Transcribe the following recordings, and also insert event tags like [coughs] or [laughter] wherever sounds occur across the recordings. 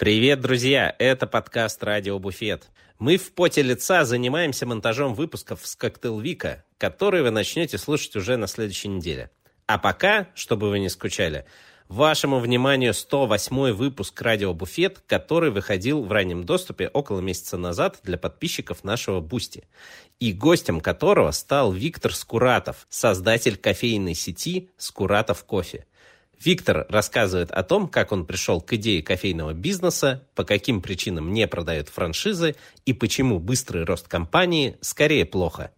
Привет, друзья! Это подкаст «Радио Буфет». Мы в поте лица занимаемся монтажом выпусков с Cocktail Week а, которые вы начнете слушать уже на следующей неделе. А пока, чтобы вы не скучали, вашему вниманию 108 выпуск «Радио Буфет», который выходил в раннем доступе около месяца назад для подписчиков нашего Boosty, и гостем которого стал Виктор Скуратов, создатель кофейной сети «Скуратов кофе». Виктор рассказывает о том, как он пришел к идее кофейного бизнеса, по каким причинам не продает франшизы и почему быстрый рост компании скорее плохо.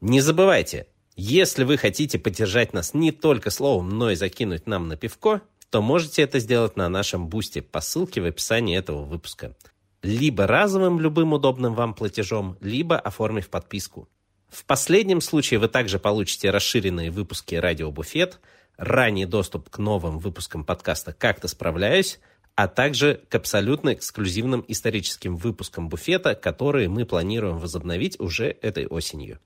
Не забывайте, если вы хотите поддержать нас не только словом, но и закинуть нам на пивко, то можете это сделать на нашем бусте по ссылке в описании этого выпуска. Либо разовым любым удобным вам платежом, либо оформив подписку. В последнем случае вы также получите расширенные выпуски «Радио Буфет», ранний доступ к новым выпускам подкаста «Как-то справляюсь», а также к абсолютно эксклюзивным историческим выпускам буфета, которые мы планируем возобновить уже этой осенью.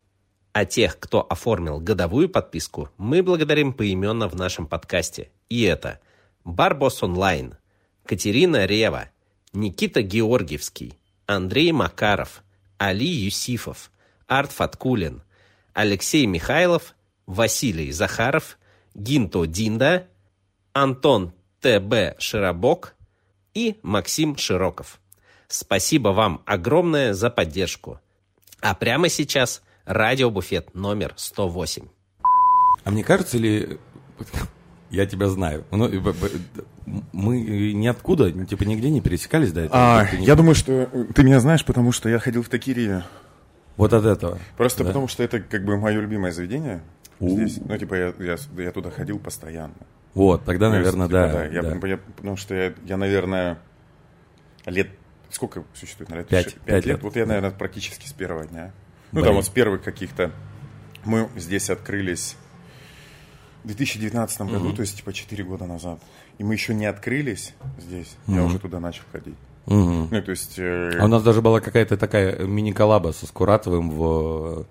А тех, кто оформил годовую подписку, мы благодарим поименно в нашем подкасте. И это Барбос Онлайн, Катерина Рева, Никита Георгиевский, Андрей Макаров, Али Юсифов, Арт Фаткулин, Алексей Михайлов, Василий Захаров – Гинто Динда, Антон Т.Б. Широбок и Максим Широков. Спасибо вам огромное за поддержку. А прямо сейчас радиобуфет номер 108. А мне кажется, или [laughs] я тебя знаю. Ну, мы ниоткуда, типа, нигде не пересекались до этого. А, я думаю, что ты меня знаешь, потому что я ходил в Такирию. Вот от этого. Просто да? потому что это как бы мое любимое заведение здесь. Ну, типа, я, я, я туда ходил постоянно. Вот, тогда, ну, наверное, типа, да. да, я, да. Я, потому что я, я, наверное, лет... Сколько существует? Наверное, пять, пять, лет. лет. Вот я, наверное, практически с первого дня. Ну, Блин. там вот с первых каких-то... Мы здесь открылись в 2019 году, Мгм. то есть, типа, 4 года назад. И мы еще не открылись здесь, я Мгм. уже туда начал ходить. Мгм. Ну, то есть... э, А у нас даже была какая-то такая мини-коллаба со Скуратовым в...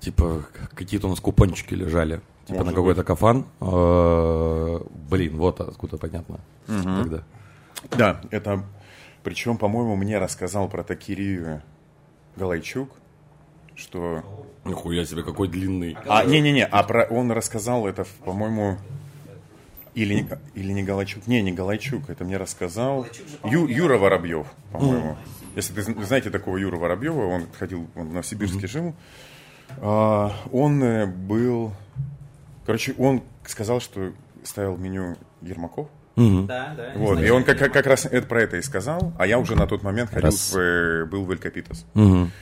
Типа, какие-то у нас купончики лежали. Типа Может на какой-то кафан. Э, Блин, вот откуда понятно. Мгм. Тогда. Да, это... Причем, по-моему, мне рассказал про Такирию Галайчук, что... Нихуя себе, какой длинный. А, не-не-не, а про... он рассказал это, по-моему, или не, или не Галайчук, не, не Галайчук, это мне рассказал Ю- Юра Воробьев, по-моему. Если ты зн- знаете такого Юра Воробьева, он ходил, он в Новосибирске жил, А, он э, был, короче, он сказал, что ставил меню Ермаков, Мгм. Да, да. вот, и он как, как, как раз это, про это и сказал, а я уже на тот момент ходил Раз. в, э, был в Элькапитас. Мгм.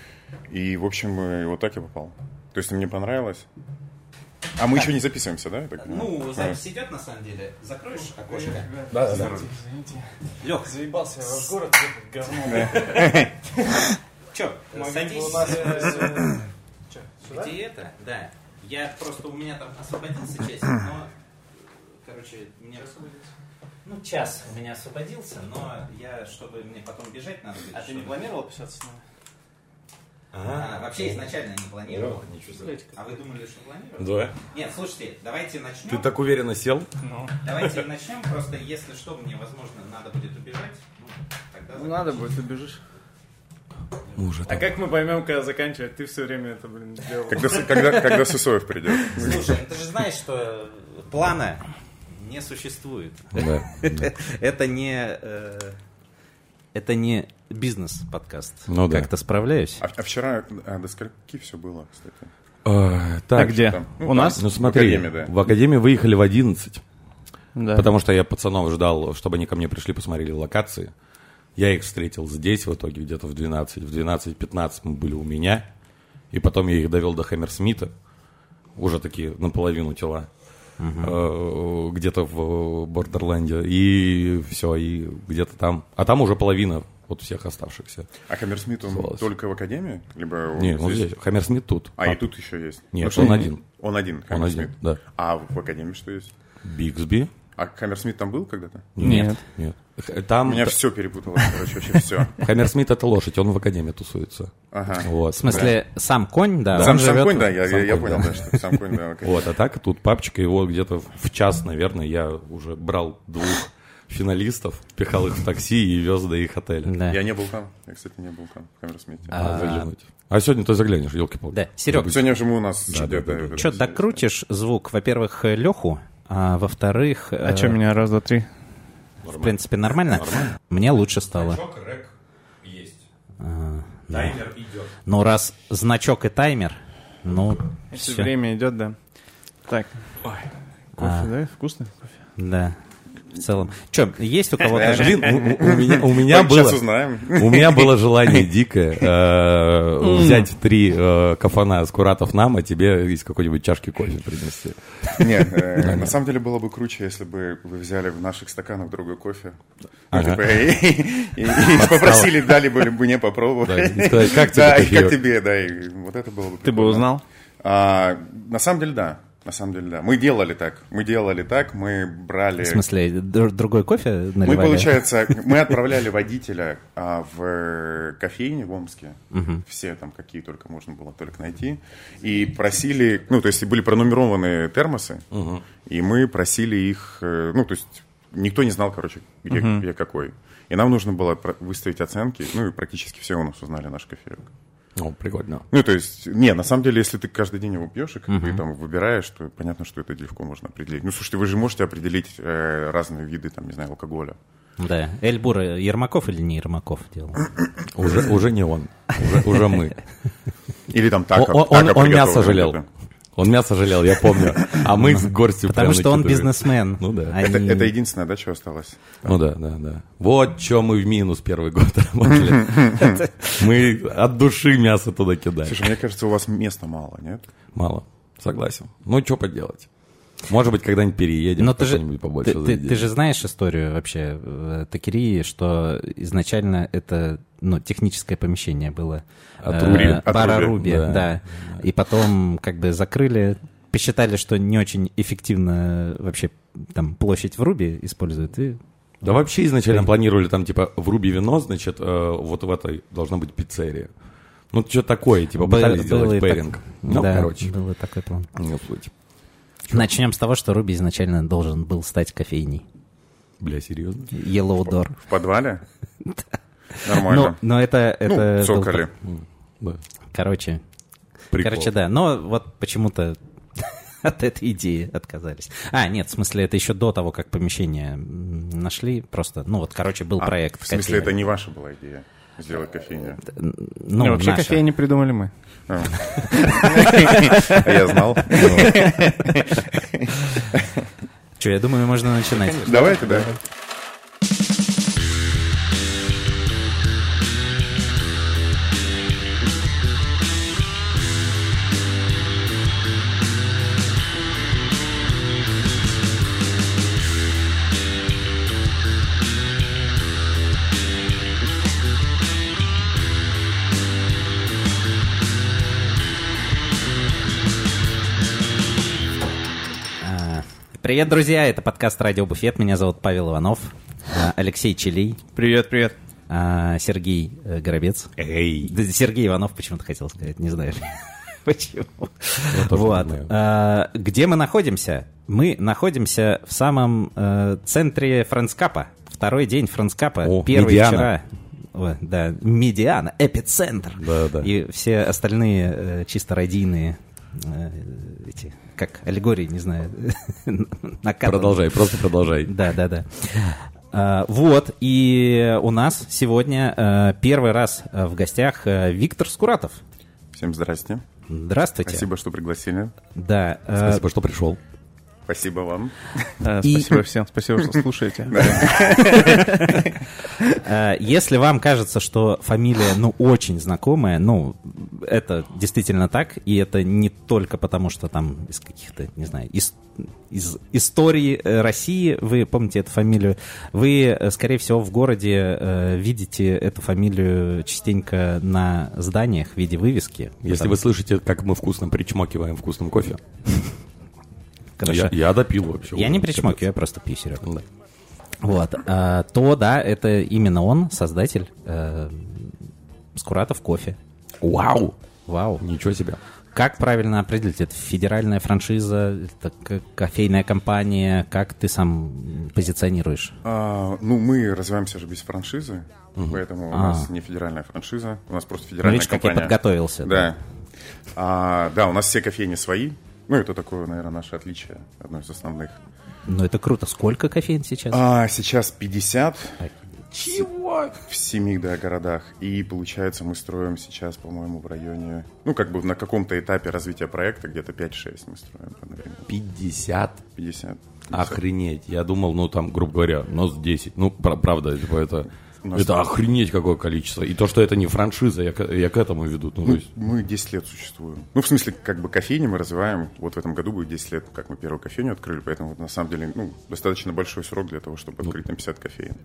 И, в общем, э, вот так я попал. То есть мне понравилось. А мы еще не записываемся, да? так понимаю? Ну, запись идет на самом деле. Закроешь окошко? Да, да, да. Лех, Заебался я ваш город, [laughs] говно. Че, садись. Где это? Да. Я просто, у меня там освободился часик, [clears throat] но, короче, мне... Ну, час у меня освободился, но я, чтобы мне потом бежать надо будет. А ты не планировал писаться с нами? А, вообще изначально не планировал. Ничего себе. А вы думали, что планировал? Да. Нет, слушайте, давайте начнем. Ты так уверенно сел? Ну, Давайте начнем, просто если что, мне, возможно, надо будет убежать. Ну, тогда ну надо будет, убежишь. Мы уже А там. как мы поймем, когда заканчивать? Ты все время это, блин, делал. Когда, когда, когда Сысоев придет. Слушай, ну ты же знаешь, что плана не существует. Да. Это не... э, Это не бизнес-подкаст. Ну да. Как-то справляюсь. А, а вчера а, до скольки все было, кстати? А, Так, где? там, ну, У там. нас? Ну смотри, В Академии, да. в Академии выехали в 11, Да. потому что я пацанов ждал, чтобы они ко мне пришли, посмотрели локации. Я их встретил здесь в итоге где-то в 12. В 12-15 мы были у меня. И потом я их довел до Хаммерсмита. Уже такие наполовину тела. Э, Где-то в Бордерленде. И все, и где-то там. А там уже половина вот всех оставшихся. А Хаммерсмит, он Оставалось. только в Академии? Либо он Не, он здесь. Хаммерсмит тут. А, и тут еще есть? Нет, Ну, что- он один. Он один, Он Хаммерсмит. один, да. А в Академии что есть? Бигсби? А Хаммерсмит там был когда-то? Нет. Нет. Там У меня все перепуталось, короче, вообще все. [laughs] Хаммерсмит это лошадь, он в академии тусуется. Ага. Вот. В смысле, сам конь, да? Сам, он сам живет конь, да, я, сам я, я конь, понял, да. да, что сам конь, да. Вот, а так тут папчика его где-то в час, наверное, я уже брал двух финалистов, пихал их в такси и вез до их отеля. Да. Я не был там. Я, кстати, не был там. в Хаммерсмите. А, заглянуть. А сегодня ты заглянешь, елки-палки. Да, Серег, Сегодня же мы у нас... Да, да, да, да. что, докрутишь звук, во-первых, Леху, а во-вторых, А э, что, меня раз, два, три? в принципе, нормально? Мне лучше стало. рэк есть. А, Таймер идет. Ну, раз значок и таймер, ну, Если все. время идет, да. Так. Кофе, А. да? Вкусный кофе? Да, в целом. Что, есть у кого-то... Блин, у, у меня, у меня Так, Сейчас было... узнаем. У меня было желание [laughs] дикое э, взять три э, кафана скуратов нам, а тебе из какой-нибудь чашки кофе принести. Нет, э, [laughs] на самом деле было бы круче, если бы вы взяли в наших стаканах другой кофе. Ну, Ага. типа, и- [laughs] попросили, дали бы мне попробовать. Как тебе Да, как тебе, да, вот это было бы Ты бы узнал? А, На самом деле, да. На самом деле, да. Мы делали так. Мы делали так, мы брали... В смысле, др- другой кофе Мы, наливали? получается, мы отправляли водителя а, в кофейне в Омске, все там, какие только можно было только найти, и просили, ну, то есть были пронумерованы термосы, и мы просили их, э, ну, то есть никто не знал, короче, где, где какой. И нам нужно было выставить оценки, ну, и практически все у нас узнали наш кофеек. Ну, прикольно. Ну, то есть, не, на самом деле, если ты каждый день его пьешь и как бы там выбираешь, то понятно, что это легко можно определить. Ну, слушайте, вы же можете определить э, разные виды, там, не знаю, алкоголя. Да. Эльбур э, Ермаков или не Ермаков делал? Уже, уже не он, уже, уже мы. Или там Он, тако. он- тако он мясо жалел. Он мясо жалел, я помню. А мы с горстью Потому что он бизнесмен. Ну да. Они- Это, это единственное, да, что осталось? Ну да, да, да. Вот что мы в минус первый год [laughs] работали. [laughs] Мы от души мясо туда кидали. Слушай, мне кажется, у вас места мало, нет? Мало, согласен. Ну, что поделать. Может быть, когда-нибудь переедем, Но ты же, побольше ты, ты- ты же знаешь историю вообще э, Такерии, что изначально это ну, техническое помещение было. От Э, Руби, от Бара Руби, Руби, да. да. И потом как бы закрыли, посчитали, что не очень эффективно вообще там площадь в Руби используют. И... Да вообще изначально планировали там, типа, в Руби вино, значит, э, вот в этой должна быть пиццерия. Ну, что такое, типа, пытались было сделать и так- пэринг. Ну, да, короче, был такой план. не суть. Начнем с того, что Руби изначально должен был стать кофейней. Бля, серьезно? Yellow Door. В подвале? [laughs] Но, Нормально. но это... Ну, это был цоколи. Да. Короче, Прикол. короче, да. Но вот почему-то [laughs] от этой идеи отказались. А, нет, в смысле, это еще до того, как помещение нашли. Просто, ну вот, короче, был А, проект. В смысле, кофейни. это не ваша была идея? Сделать кофейню. Ну, Ну, вообще наша. кофейни придумали мы. А [laughs] я знал. Че, я думаю, можно начинать. Давайте, да. Привет, друзья, это подкаст «Радио Буфет». Меня зовут Павел Иванов, а, Алексей Челей, Привет, привет. а, Сергей э, Горобец. Эй. Сергей Иванов почему-то хотел сказать, не знаешь. [laughs] Почему? Вот. знаю. А, Где мы находимся? Мы находимся в самом э, центре Фрэнскапа. Второй день Фрэнскапа. О, Первый Медиана. вчера. О, да, медиана, эпицентр. Да, да. И все остальные э, чисто радийные э, эти, как аллегории, не знаю. [laughs] Продолжай, просто продолжай. Да, да, да. А, Вот, и у нас сегодня э, первый раз э, в гостях э, Виктор Скуратов. Всем здрасте. Здравствуйте. Спасибо, что пригласили. Да. Спасибо, что пришел. Спасибо вам. И- Спасибо всем, спасибо, что слушаете. [laughs] э, Если вам кажется, что фамилия, ну, очень знакомая, ну, это действительно так, и это не только потому, что там из каких-то, не знаю, из, из истории э, России вы помните эту фамилию, вы, э, скорее всего, в городе э, видите эту фамилию частенько на зданиях в виде вывески. Если вы слышите, как мы вкусно причмокиваем вкусным кофе, [laughs] Хорошо. я, я допил вообще. Я не причмокиваю, я просто пью, Серега. Да. Вот, а, то да, это именно он, создатель э, Скуратов кофе. Вау! Вау. Ничего себе. Как правильно определить? Это федеральная франшиза, это кофейная компания? Как ты сам позиционируешь? А, ну, мы развиваемся же без франшизы, поэтому у А. нас не федеральная франшиза, у нас просто Ну, федеральная видишь, как я компания. подготовился. Да. А, да, у нас все кофейни свои. Ну, это такое, наверное, наше отличие, одно из основных. Ну, это круто. Сколько кофеин сейчас? А сейчас 50 Чего? в семи да, городах. И получается, мы строим сейчас, по-моему, в районе... Ну, как бы на каком-то этапе развития проекта, где-то 5-6 мы строим одновременно. 50? 50. Охренеть. Я думал, ну там, грубо говоря, нос 10. Ну, пра- правда, типа это... Нос Это 10. охренеть какое количество. И то, что это не франшиза, я, к- я к этому веду. Ну, то Мы, есть, мы 10 лет существуем. Ну, в смысле, как бы кофейни мы развиваем. Вот в этом году будет 10 лет, как мы первую кофейню открыли. Поэтому, вот, на самом деле, ну, достаточно большой срок для того, чтобы открыть там 50 кофеин.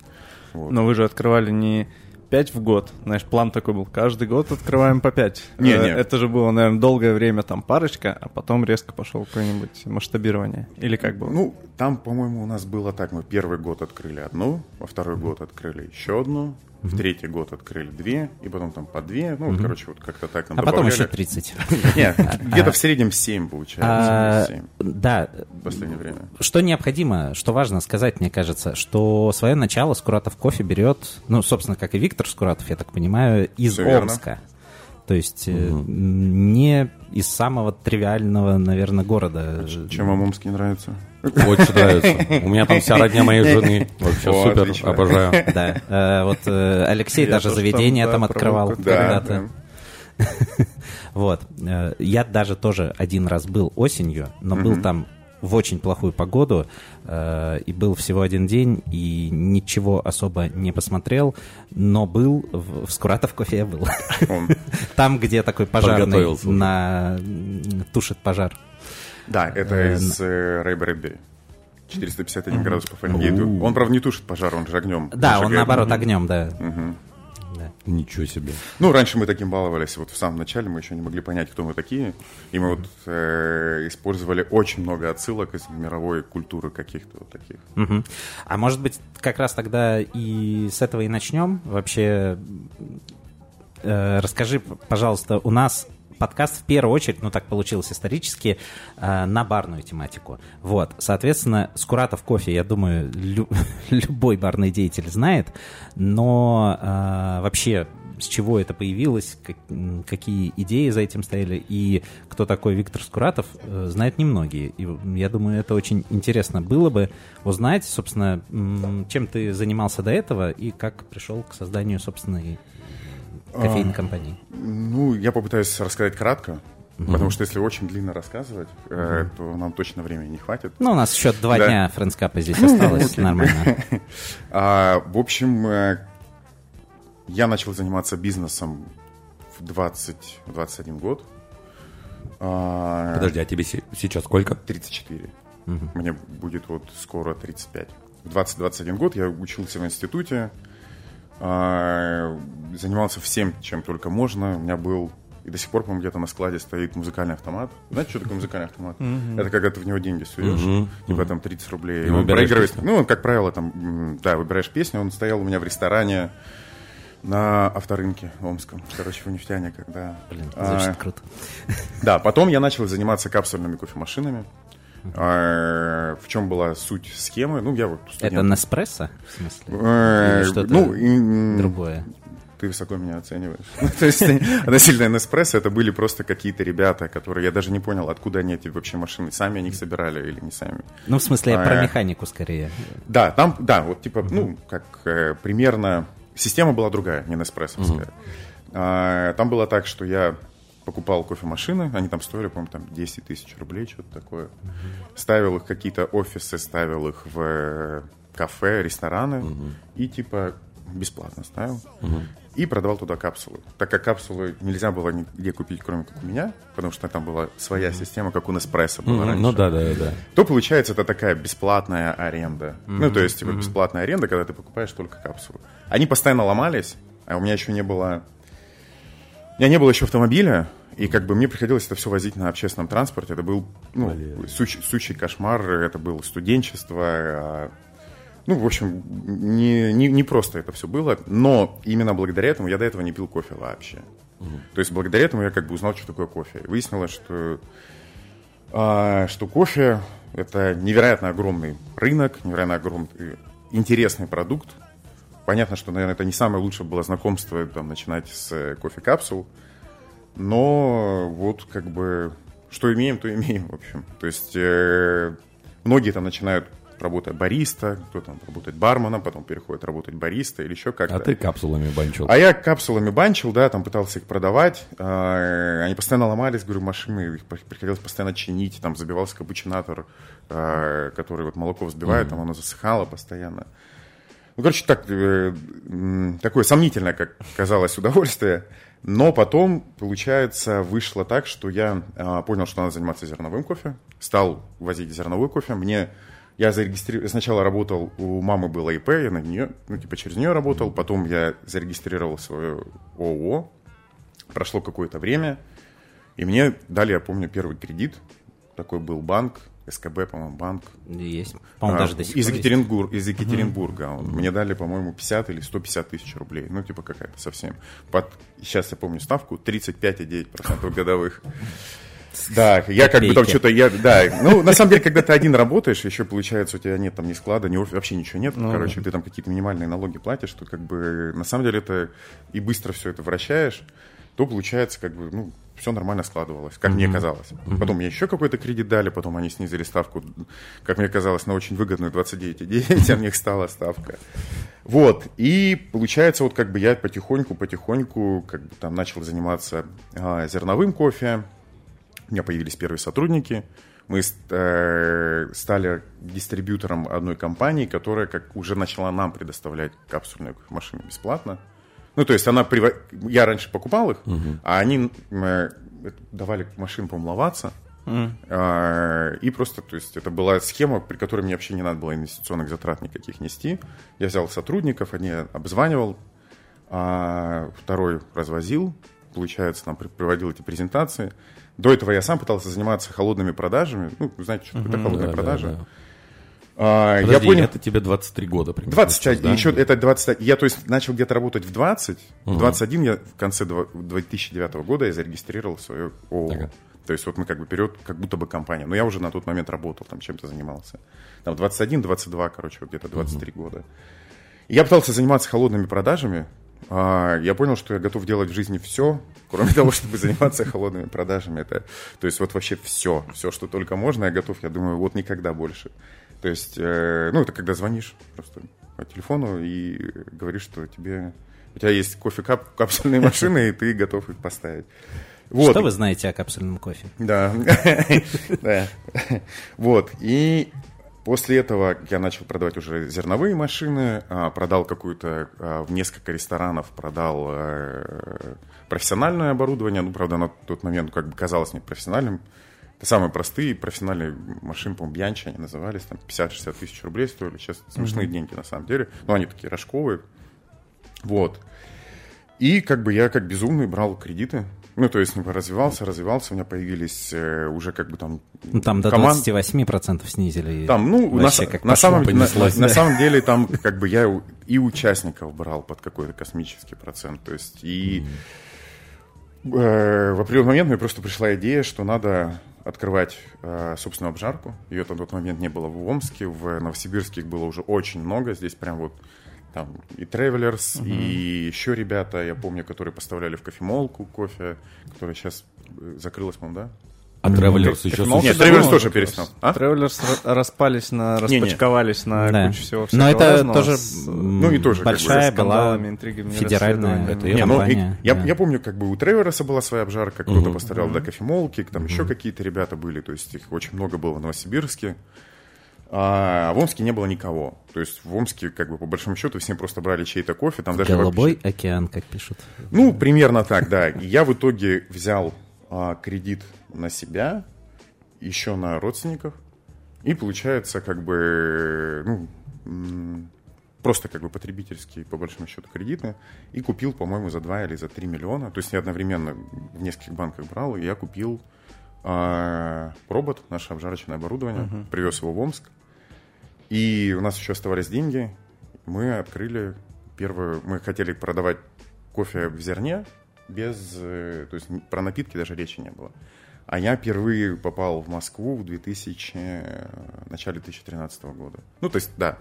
Вот. Но вы же открывали не 5 в год. Знаешь, план такой был. Каждый год открываем по 5. Не, не. Это же было, наверное, долгое время там парочка, а потом резко пошел какое-нибудь масштабирование. Или как было? Ну, там, по-моему, у нас было так. Мы первый год открыли одну, во второй год открыли еще одну, в третий год открыли две, и потом там по две. Ну, вот, короче, вот как-то так нам А потом еще 30. [laughs] Нет, где-то в среднем 7 получается. А, 7 Да, в последнее время. что необходимо, что важно сказать, мне кажется, что свое начало Скуратов кофе берет, ну, собственно, как и Виктор Скуратов, я так понимаю, из. Омска. То есть э, не из самого тривиального, наверное, города. Чем вам Омский нравится? Очень нравится. У меня там вся родня моей жены. Вообще О, супер, отлично. обожаю. Да, э, вот э, Алексей Я даже заведение там, там да, открывал проводку. Да, когда-то. [laughs] Вот. Э, Я даже тоже один раз был осенью, но был там в очень плохую погоду, э, и был всего один день, и ничего особо не посмотрел, но был, в, в Скуратов кофе я был. Он. [laughs] Там, где такой пожарный на... тушит пожар. Да, это Э, из э, Брэдбери. 451 градус по Фаренгейту. Он, правда, не тушит пожар, он же огнем. Да, он наоборот огнем, да. Да. Ничего себе. Ну, раньше мы таким баловались. Вот в самом начале мы еще не могли понять, кто мы такие. И мы вот э, использовали очень много отсылок из мировой культуры каких-то вот таких. Мгм. А может быть, как раз тогда и с этого и начнем? Вообще, э, расскажи, пожалуйста, у нас подкаст в первую очередь, ну так получилось исторически, э, на барную тематику. Вот, соответственно, Скуратов кофе, я думаю, лю- [laughs] любой барный деятель знает, но э, вообще с чего это появилось, как- какие идеи за этим стояли, и кто такой Виктор Скуратов, э, знают немногие. И я думаю, это очень интересно было бы узнать, собственно, чем ты занимался до этого и как пришел к созданию собственной кофейной компании. Ну, я попытаюсь рассказать кратко, потому что если очень длинно рассказывать, э, то нам точно времени не хватит. Ну, у нас еще два Да. дня френдскапа здесь осталось, нормально. [laughs] А, в общем, э, я начал заниматься бизнесом в 20, в 21 год. А, Подожди, а тебе се- сейчас сколько? 34. Мне будет вот скоро 35. В 20-21 год я учился в институте, а, занимался всем, чем только можно. У меня был и до сих пор, по-моему, где-то на складе стоит музыкальный автомат. Знаете, что такое музыкальный автомат? Это когда ты в него деньги суешь, типа там 30 рублей. И Он проигрывает- песню. Ну, он, как правило, там, да, выбираешь песню. Он стоял у меня в ресторане на авторынке Омском. Короче, в нефтяне, когда... Блин, а, звучит круто. да, потом я начал заниматься капсульными кофемашинами. А, В чем была суть схемы? Ну, я вот студент. Это Неспрессо, в смысле? Э, Или что-то ну, другое? Ты высоко меня оцениваешь. [laughs] Ну, То есть относительно Неспрессо это были просто какие-то ребята, которые я даже не понял, откуда они эти вообще машины. Сами они их собирали или не сами. Ну, в смысле, я про А, механику скорее. Да, там, да, вот типа, ну, как э, примерно... Система была другая, не Неспрессовская. Там было так, что я покупал кофемашины, они там стоили, по-моему, там 10 тысяч рублей, что-то такое. Ставил их в какие-то офисы, ставил их в э, кафе, рестораны и типа бесплатно ставил. И продавал туда капсулы. Так как капсулы нельзя было нигде купить, кроме как у меня, потому что там была своя система, как у Неспрессо была раньше Ну да, да, да. то получается это такая бесплатная аренда. Ну, то есть, типа, бесплатная аренда, когда ты покупаешь только капсулу. Они постоянно ломались, а у меня еще не было... У меня не было еще автомобиля, и как бы мне приходилось это все возить на общественном транспорте. Это был, ну, суч- сущий кошмар, это было студенчество. а, Ну, в общем, не, не, не просто это все было, но именно благодаря этому я до этого не пил кофе вообще. То есть благодаря этому я как бы узнал, что такое кофе. И выяснилось, что, а, что кофе – это невероятно огромный рынок, невероятно огромный интересный продукт. Понятно, что, наверное, это не самое лучшее было знакомство там, начинать с э, кофе-капсул, но вот как бы что имеем, то имеем, в общем. То есть э, многие там начинают работать бариста, кто там работает барменом, потом переходит работать бариста или еще как-то. А ты капсулами банчил? А я капсулами банчил, да, там пытался их продавать. Э, они постоянно ломались, говорю, машины, их приходилось постоянно чинить, там забивался капучинатор, э, который вот молоко взбивает, mm-hmm. там оно засыхало постоянно. Ну, короче, так, э, такое сомнительное, как казалось, удовольствие. Но потом, получается, вышло так, что я э, понял, что надо заниматься зерновым кофе, стал возить зерновой кофе. Мне я зарегистрировал, сначала работал, у мамы было ИП, я на нее, ну, типа, через нее работал, потом я зарегистрировал свое ООО, прошло какое-то время, и мне дали, я помню, первый кредит, такой был банк, СКБ, по-моему, банк. Есть. По-моему, а, даже до сих из, Екатеринбург, из Екатеринбурга. Угу. Мне дали, по-моему, 50 или 150 тысяч рублей. Ну, типа какая-то совсем. Под, сейчас я помню ставку, 35,9% годовых. Да, я как бы там что-то, я, да, ну, на самом деле, когда ты один работаешь, еще получается, у тебя нет там ни склада, ни вообще ничего нет, ну, короче, ты там какие-то минимальные налоги платишь, то как бы, на самом деле, это и быстро все это вращаешь, то получается, как бы, ну, все нормально складывалось, как mm-hmm. мне казалось. Mm-hmm. Потом мне еще какой-то кредит дали, потом они снизили ставку, как мне казалось, на очень выгодную 29,9, а мне стала ставка. Вот, и получается, вот как бы я потихоньку-потихоньку как бы там начал заниматься а, зерновым кофе, у меня появились первые сотрудники, мы э, стали дистрибьютором одной компании, которая как уже начала нам предоставлять капсульную машину бесплатно. Ну, то есть она... Прив... Я раньше покупал их, угу. а они э, давали машин помловаться. Mm. А, и просто, то есть, это была схема, при которой мне вообще не надо было инвестиционных затрат никаких нести. Я взял сотрудников, они обзванивал, а второй развозил, получается, там приводил эти презентации. До этого я сам пытался заниматься холодными продажами. Ну, знаете, что такое mm-hmm, холодная да, продажа. Да, да. А, Подожди, я понял, это тебе 23 года примерно. 21, да? еще это 20, я то есть начал где-то работать в 20, угу. в 21 я в конце 2009 года я зарегистрировал свое ООО. Ага. То есть вот мы как бы вперед, как будто бы компания. Но я уже на тот момент работал, там чем-то занимался. Там 21, 22, короче, вот где-то 23 угу. года. И я пытался заниматься холодными продажами. А, я понял, что я готов делать в жизни все, кроме [laughs] того, чтобы заниматься холодными продажами. Это, то есть вот вообще все, все, что только можно, я готов, я думаю, вот никогда больше. То есть, э, ну, это когда звонишь просто по телефону и говоришь, что тебе у тебя есть кофе-кап, капсульные машины, и ты готов их поставить. Вот. Что вы знаете о капсульном кофе? [laughs] Да. Вот. И после этого я начал продавать уже зерновые машины, а, продал какую-то а, в несколько ресторанов, продал э, профессиональное оборудование. Ну, правда, на тот момент как бы казалось не профессиональным. Это самые простые профессиональные машины, по-моему, Бьянчи они назывались, там 50-60 тысяч рублей стоили. Сейчас смешные mm-hmm. деньги на самом деле. Но они такие рожковые. Вот. И как бы я как безумный брал кредиты. Ну, то есть ну, развивался, развивался, у меня появились э, уже как бы там... Ну, там до команд... 28% снизили. Там, ну, на, как на, самом, на, на, на самом деле там [laughs] как бы я и участников брал под какой-то космический процент. То есть и... Mm. Э, в определенный момент мне просто пришла идея, что надо открывать э, собственную обжарку. Ее на тот момент не было в Омске, в Новосибирске их было уже очень много. Здесь прям вот там и Travelers, угу. и еще ребята, я помню, которые поставляли в кофемолку кофе, которая сейчас э, закрылась, по-моему, да? А Travelers еще Нет, Travelers тоже перестал. А? Travelers распались на, распачковались не, не. на да. кучу всего. Но это тоже ну, и тоже большая как бы, была интригами, федеральная это не, ну, и, я, да. я помню, как бы у Треверса была своя обжарка, кто-то угу. поставлял угу. до кофемолки, там угу. еще какие-то ребята были, то есть их очень много было в Новосибирске. А в Омске не было никого. То есть в Омске, как бы, по большому счету, все просто брали чей-то кофе. Там даже Голубой вообще... океан, как пишут. Ну, примерно так, да. Я в итоге взял а, кредит на себя, еще на родственников. И получается, как бы, ну, просто как бы потребительские, по большому счету, кредиты. И купил, по-моему, за 2 или за 3 миллиона. То есть я одновременно в нескольких банках брал, и я купил а, робот, наше обжарочное оборудование, uh-huh. привез его в Омск. И у нас еще оставались деньги. Мы открыли первую... Мы хотели продавать кофе в зерне, без, э, то есть про напитки даже речи не было. А я впервые попал в Москву в 2000, э, начале 2013 года. Ну, то есть, да.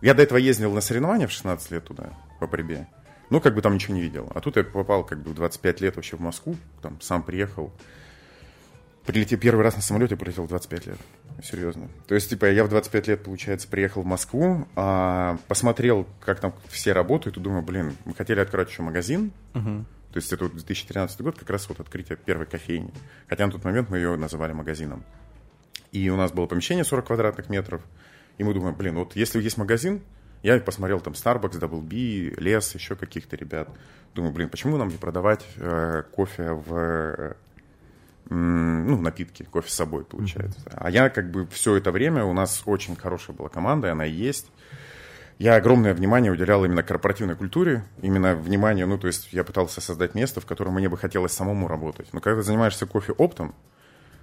Я до этого ездил на соревнования в 16 лет туда, по борьбе. Ну, как бы там ничего не видел. А тут я попал как бы в 25 лет вообще в Москву, там сам приехал. Прилетел первый раз на самолете, прилетел в 25 лет. Серьезно. То есть, типа, я в 25 лет, получается, приехал в Москву, а, посмотрел, как там все работают, и думаю, блин, мы хотели открыть еще магазин. Мгм. То есть это вот 2013 год, как раз вот открытие первой кофейни. Хотя на тот момент мы ее называли магазином. И у нас было помещение 40 квадратных метров. И мы думаем, блин, вот если есть магазин, я посмотрел там Starbucks, Double B, Лес, еще каких-то ребят. Думаю, блин, почему нам не продавать э, кофе в ну, напитки, кофе с собой, получается. А я как бы все это время, у нас очень хорошая была команда, и она и есть. Я огромное внимание уделял именно корпоративной культуре, именно внимание, ну, то есть я пытался создать место, в котором мне бы хотелось самому работать. Но когда ты занимаешься кофе оптом,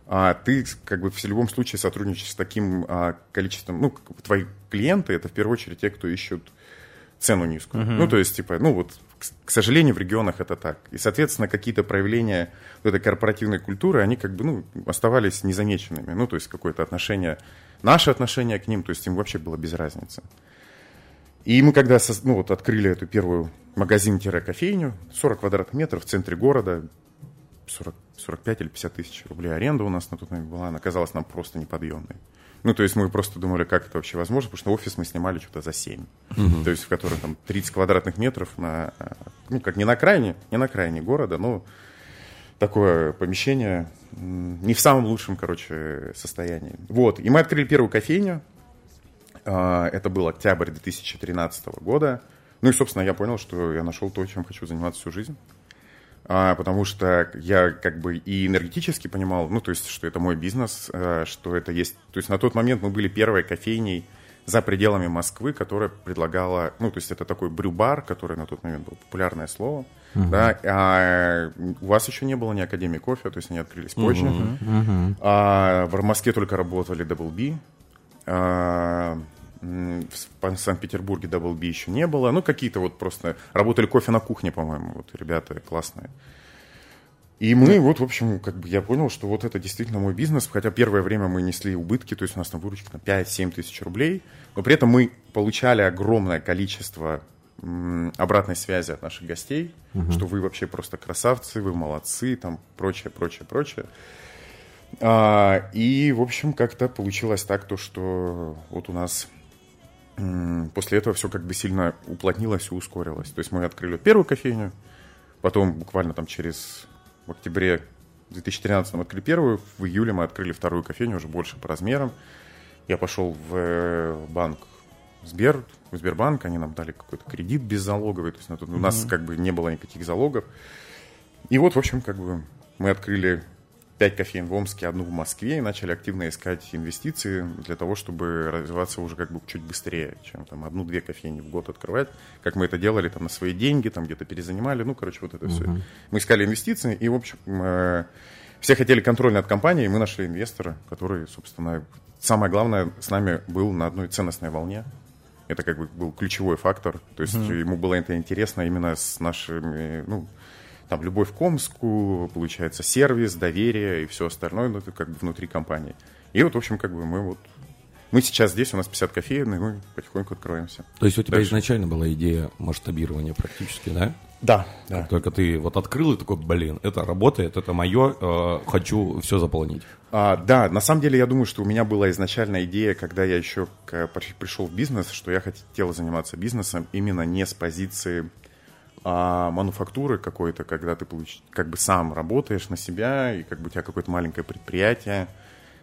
а, ты как бы в любом случае сотрудничаешь с таким а, количеством, ну, твои клиенты, это в первую очередь те, кто ищут цену низкую. Ну, то есть, типа, ну, вот, к, к сожалению, в регионах это так. И, соответственно, какие-то проявления вот этой корпоративной культуры, они как бы, ну, оставались незамеченными. Ну, то есть, какое-то отношение, наше отношение к ним, то есть, им вообще было без разницы. И мы когда ну, вот, открыли эту первую магазин-кофейню, 40 квадратных метров в центре города, 40, 45 или 50 тысяч рублей аренда у нас на тот момент была, она казалась нам просто неподъемной. Ну, то есть мы просто думали, как это вообще возможно, потому что офис мы снимали что-то за 7. То есть в котором там 30 квадратных метров на, ну, как не на окраине, не на окраине города, но такое помещение не в самом лучшем, короче, состоянии. Вот, и мы открыли первую кофейню, Это был октябрь 2013 года. Ну и, собственно, я понял, что я нашел то, чем хочу заниматься всю жизнь. А, Потому что я как бы и энергетически понимал, ну, то есть, что это мой бизнес, э, что это есть... То есть на тот момент мы были первой кофейней за пределами Москвы, которая предлагала... Ну, то есть это такой брю-бар, который на тот момент был популярное слово. Да, а у вас еще не было ни Академии кофе, то есть они открылись позже. А, в Москве только работали Double B. А, в Санкт-Петербурге Double B еще не было. Ну, какие-то вот просто... Работали кофе на кухне, по-моему, вот ребята классные. И мы вот, в общем, как бы я понял, что вот это действительно мой бизнес, хотя первое время мы несли убытки, то есть у нас там выручка на 5-7 тысяч рублей, но при этом мы получали огромное количество обратной связи от наших гостей, что вы вообще просто красавцы, вы молодцы, там прочее, прочее, прочее. А, и, в общем, как-то получилось так, то, что вот у нас после этого все как бы сильно уплотнилось и ускорилось. То есть мы открыли первую кофейню, потом буквально там через в октябре 2013 мы открыли первую, в июле мы открыли вторую кофейню, уже больше по размерам. Я пошел в э, банк Сбер, в Сбербанк, они нам дали какой-то кредит беззалоговый, то есть у нас как бы не было никаких залогов. И вот, в общем, как бы мы открыли пять кофеин в Омске, одну в Москве, и начали активно искать инвестиции для того, чтобы развиваться уже как бы чуть быстрее, чем там одну-две кофейни в год открывать, как мы это делали там на свои деньги, там где-то перезанимали, ну, короче, вот это все. Мы искали инвестиции, и, в общем, э, все хотели контроль над компанией, и мы нашли инвестора, который, собственно, самое главное, с нами был на одной ценностной волне. Это как бы был ключевой фактор. То есть ему было это интересно именно с нашими, ну, там, любовь к Омску, получается, сервис, доверие и все остальное, ну, это как бы внутри компании. И вот, в общем, как бы мы вот... Мы сейчас здесь, у нас 50 кофеин, и мы потихоньку откроемся. То есть у тебя Дальше. изначально была идея масштабирования практически, да? Да, да. Только ты вот открыл и такой, блин, это работает, это мое, э, хочу все заполнить. А, да, на самом деле я думаю, что у меня была изначальная идея, когда я еще к- при- пришел в бизнес, что я хотел заниматься бизнесом именно не с позиции а, мануфактуры какой-то, когда ты получ- как бы сам работаешь на себя, и как бы у тебя какое-то маленькое предприятие.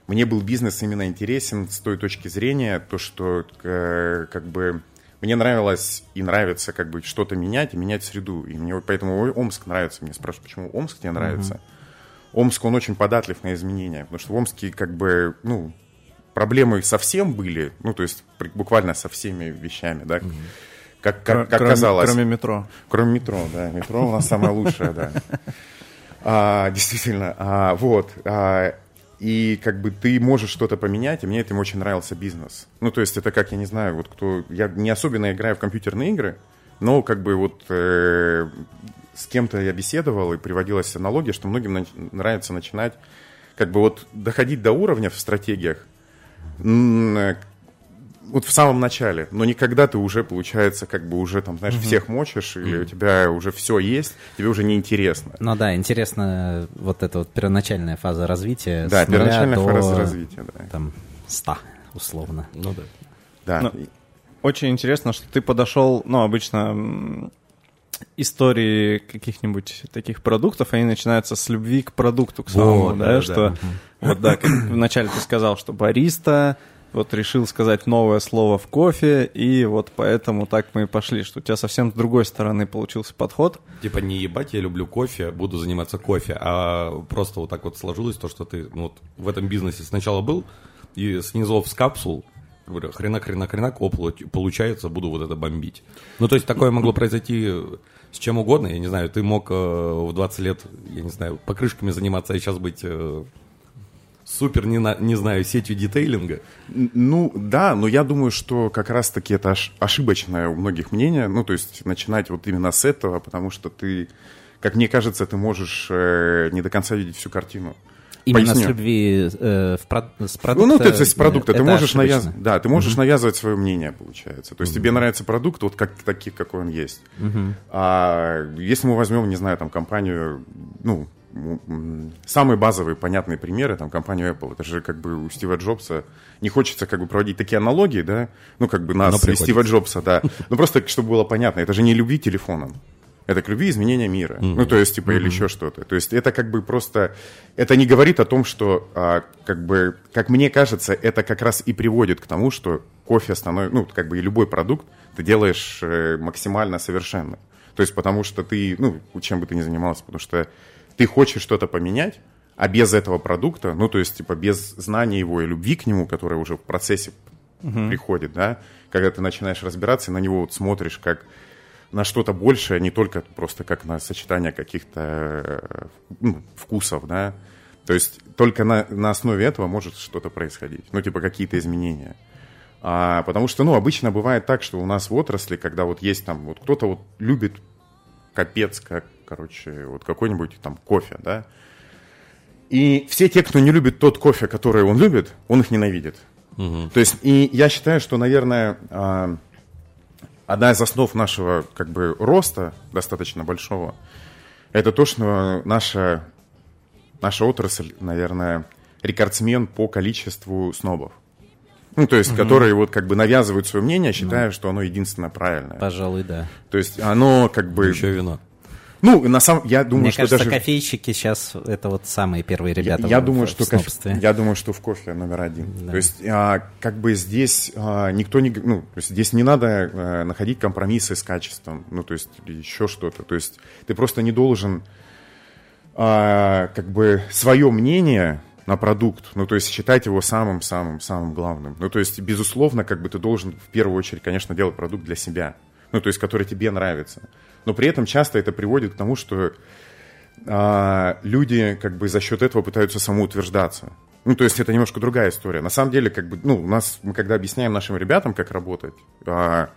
Мне был бизнес именно интересен с той точки зрения, то, что э, как бы мне нравилось и нравится как бы что-то менять и менять среду. И мне поэтому Омск нравится. Меня спрашивают, почему Омск тебе нравится? Омск, он очень податлив на изменения, потому что в Омске как бы, ну, проблемы совсем были, ну, то есть буквально со всеми вещами, да, как, как, как Кроме- казалось. Кроме метро. Кроме метро, да. Метро у нас самое лучшее, да. А, действительно. а, вот. а, и как бы ты можешь что-то поменять, и мне этим очень нравился бизнес. Ну, то есть это как, я не знаю, вот кто... Я не особенно играю в компьютерные игры, но как бы вот э, с кем-то я беседовал, и приводилась аналогия, что многим на- нравится начинать, как бы вот доходить до уровня в стратегиях, вот в самом начале, но не когда ты уже, получается, как бы уже там, знаешь, всех мочишь, или у тебя уже все есть, тебе уже неинтересно. Ну да, интересно вот эта вот первоначальная фаза развития. Да, с нуля первоначальная до, фаза развития, да. Там, 100, условно. Ну да. Да. Ну, Очень интересно, что ты подошел, ну, обычно истории каких-нибудь таких продуктов, они начинаются с любви к продукту, к самому, Вот, да, да, да. что вот да, как вначале ты сказал, что бариста, вот решил сказать новое слово в кофе, и вот поэтому так мы и пошли, что у тебя совсем с другой стороны получился подход. Типа не ебать, я люблю кофе, буду заниматься кофе, а просто вот так вот сложилось то, что ты ну, вот в этом бизнесе сначала был, и снизов с капсул, говорю, хренак, хренак, хренак, о, получ- получается, буду вот это бомбить. Ну, то есть такое могло произойти с чем угодно, я не знаю, ты мог э, в 20 лет, я не знаю, покрышками заниматься, а сейчас быть э, супер, не, на- не знаю, сетью детейлинга. Ну, да, но я думаю, что как раз-таки это ош- ошибочное у многих мнение. Ну, то есть начинать вот именно с этого, потому что ты, как мне кажется, ты можешь э, не до конца видеть всю картину. Именно Поясню. с любви э, в прод- с Ну, продукта. ну, то есть с продукта. Ты можешь, навяз... да, ты можешь навязывать свое мнение, получается. То есть тебе нравится продукт вот как, таких, какой он есть. А если мы возьмем, не знаю, там компанию, ну, самые базовые, понятные примеры, там, компанию Apple, это же как бы у Стива Джобса, не хочется как бы проводить такие аналогии, да, ну, как бы нас и. Стива Джобса, да, ну, просто чтобы было понятно, это же не любви телефоном, это к любви изменения мира. Ну, то есть, типа, или еще что-то. То есть, это как бы просто... Это не говорит о том, что, а, как бы, как мне кажется, это как раз и приводит к тому, что кофе становится... Ну, как бы и любой продукт ты делаешь э, максимально совершенно. То есть, потому что ты... Ну, чем бы ты ни занимался, потому что ты хочешь что-то поменять, а без этого продукта, ну, то есть, типа, без знания его и любви к нему, которая уже в процессе приходит, да, когда ты начинаешь разбираться и на него вот смотришь как на что-то большее, не только просто как на сочетание каких-то э, ну, вкусов, да. То есть только на, на основе этого может что-то происходить, ну, типа какие-то изменения. А, потому что, ну, обычно бывает так, что у нас в отрасли, когда вот есть там, вот кто-то вот любит капец, как, короче, вот какой-нибудь там кофе, да, и все те, кто не любит тот кофе, который он любит, он их ненавидит. То есть, и я считаю, что, наверное, а, одна из основ нашего как бы роста достаточно большого, это то, что наша, наша отрасль, наверное, рекордсмен по количеству снобов. Ну, то есть, которые вот как бы навязывают свое мнение, считая, что оно единственно правильное. Пожалуй, да. То есть, оно как бы... Еще вино. Ну, на самом... Я думаю, Мне что кажется, даже... кофейщики сейчас это вот самые первые Я, ребята. я в- думаю, в что кофе, снобстве. я думаю, что в кофе номер один. То есть, а, как бы здесь а, никто не, ну, то есть здесь не надо а, находить компромиссы с качеством, ну, то есть еще что-то. То есть ты просто не должен, а, как бы свое мнение на продукт, ну, то есть считать его самым-самым-самым главным. Ну, то есть, безусловно, как бы ты должен в первую очередь, конечно, делать продукт для себя, ну, то есть, который тебе нравится. Но при этом часто это приводит к тому, что а, люди как бы за счет этого пытаются самоутверждаться. Ну, то есть это немножко другая история. На самом деле, как бы, ну, у нас, мы когда объясняем нашим ребятам, как работать, а,